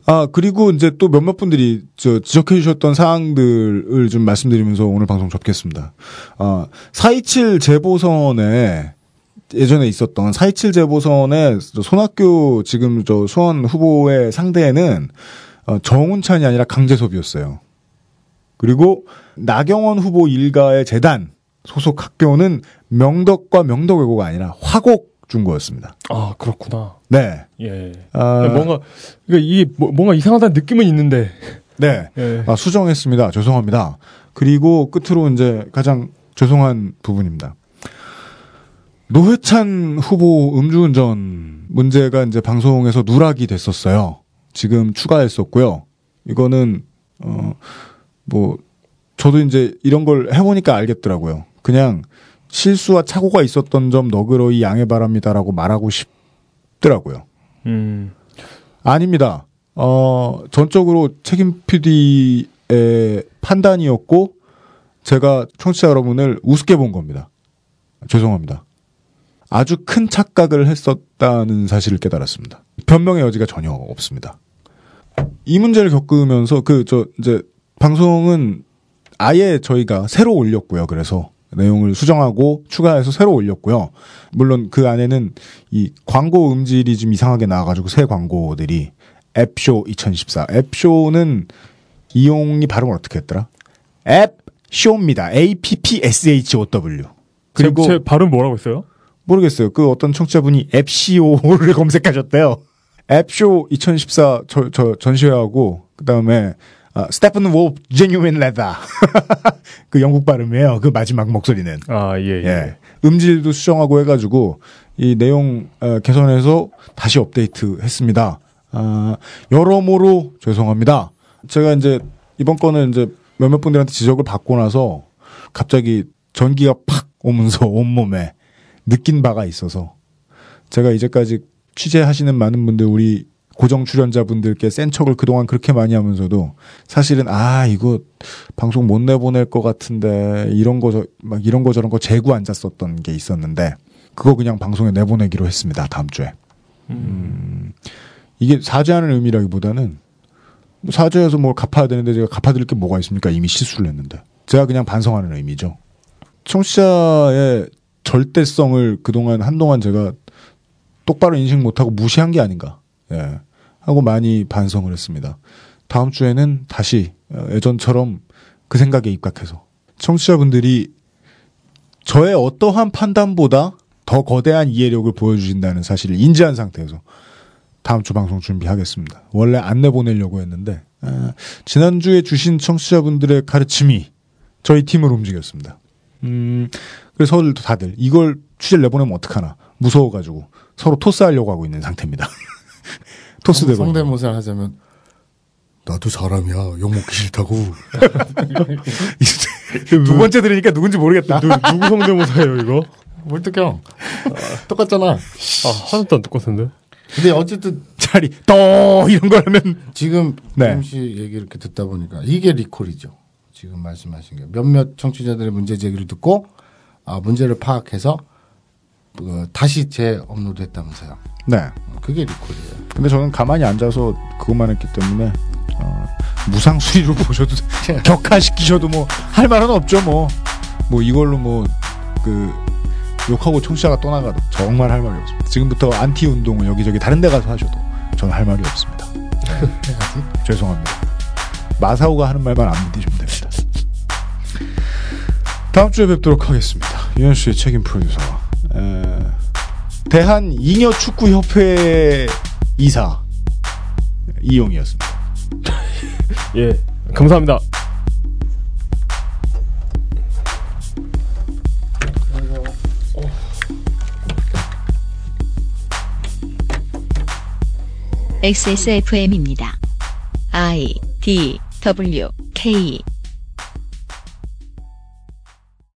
아 그리고 이제 또 몇몇 분들이 저 지적해 주셨던 사항들을 좀 말씀드리면서 오늘 방송 접겠습니다. 아 427 재보선에 예전에 있었던 427 재보선에 손학규 지금 저 수원 후보의 상대에는 어, 정운찬이 아니라 강재섭이었어요. 그리고 나경원 후보 일가의 재단 소속 학교는 명덕과 명덕외고가 아니라 화곡 중고였습니다. 아 그렇구나. 네. 예. 아, 뭔가 그러니까 이게 뭐- 뭔가 이상하다는 느낌은 있는데. 네. 예. 아, 수정했습니다. 죄송합니다. 그리고 끝으로 이제 가장 죄송한 부분입니다. 노회찬 후보 음주운전 문제가 이제 방송에서 누락이 됐었어요. 지금 추가했었고요. 이거는 어 뭐 저도 이제 이런 걸 해보니까 알겠더라고요. 그냥 실수와 착오가 있었던 점 너그러이 양해 바랍니다라고 말하고 싶 더라고요. 음. 아닙니다. 어, 전적으로 책임 PD의 판단이었고, 제가 청취자 여러분을 우습게 본 겁니다. 죄송합니다. 아주 큰 착각을 했었다는 사실을 깨달았습니다. 변명의 여지가 전혀 없습니다. 이 문제를 겪으면서 그, 저, 이제, 방송은 아예 저희가 새로 올렸고요. 그래서 내용을 수정하고 추가해서 새로 올렸고요. 물론 그 안에는 이 광고 음질이 좀 이상하게 나와가지고 새 광고들이 앱쇼 2014. 앱쇼는 이용이 발음을 어떻게 했더라? 앱쇼입니다. A-P-P-S-H-O-W. 그리고 제, 제 발음 뭐라고 했어요? 모르겠어요. 그 어떤 청취자분이 앱CO를 검색하셨대요. 앱쇼 2014 저, 저 전시회하고 그 다음에 아, 스테픈 워 제뉴인 레다. 그 영국 발음이에요. 그 마지막 목소리는. 아, 예, 예. 음질도 수정하고 해가지고 이 내용 어, 개선해서 다시 업데이트 했습니다. 아, 여러모로 죄송합니다. 제가 이제 이번 거는 이제 몇몇 분들한테 지적을 받고 나서 갑자기 전기가 팍 오면서 온몸에 느낀 바가 있어서 제가 이제까지 취재하시는 많은 분들 우리 고정 출연자분들께 센 척을 그동안 그렇게 많이 하면서도 사실은 아 이거 방송 못 내보낼 것 같은데 이런 거 막 이런 거 저런 거 재고 앉았었던 게 있었는데 그거 그냥 방송에 내보내기로 했습니다 다음 주에. 음, 이게 사죄하는 의미라기보다는 뭐 사죄해서 뭘 갚아야 되는데 제가 갚아드릴 게 뭐가 있습니까? 이미 실수를 했는데. 제가 그냥 반성하는 의미죠. 청취자의 절대성을 그동안 한동안 제가 똑바로 인식 못하고 무시한 게 아닌가 예. 하고 많이 반성을 했습니다. 다음 주에는 다시 어, 예전처럼 그 생각에 입각해서 청취자분들이 저의 어떠한 판단보다 더 거대한 이해력을 보여주신다는 사실을 인지한 상태에서 다음 주 방송 준비하겠습니다. 원래 안 내보내려고 했는데 아, 지난주에 주신 청취자분들의 가르침이 저희 팀을 움직였습니다. 음, 그래서 다들 이걸 취재를 내보내면 어떡하나 무서워가지고 서로 토스하려고 하고 있는 상태입니다. 토스되고 성대모사를 하자면 나도 사람이야 욕 먹기 싫다고 두 번째 들으니까 누군지 모르겠다. 누, 누구 성대모사예요 이거? 뭘 특경 똑같잖아 아 하나도 안 똑같은데. 근데 어쨌든 자리 또 이런 거 하면 지금 네. 김씨 얘기 이렇게 듣다 보니까 이게 리콜이죠 지금 말씀하신 게 몇몇 청취자들의 문제 제기를 듣고 아, 문제를 파악해서 그, 다시 재업로드 했다면서요. 네. 그게 리콜이에요. 근데 저는 가만히 앉아서 그것만 했기 때문에 어, 무상 수리로 보셔도 격하시키셔도 뭐 할 말은 없죠 뭐. 뭐 이걸로 뭐 그 욕하고 청취자가 떠나가도 정말 할 말이 없습니다. 지금부터 안티 운동을 여기저기 다른 데 가서 하셔도 저는 할 말이 없습니다. 네. 죄송합니다. 마사오가 하는 말만 안 믿으시면 됩니다. 다음 주에 뵙도록 하겠습니다. 유현 씨의 책임 프로듀서. 에, 대한 잉여 축구 협회 이사 이용이었습니다. 예, 감사합니다. XSFM입니다. I D W K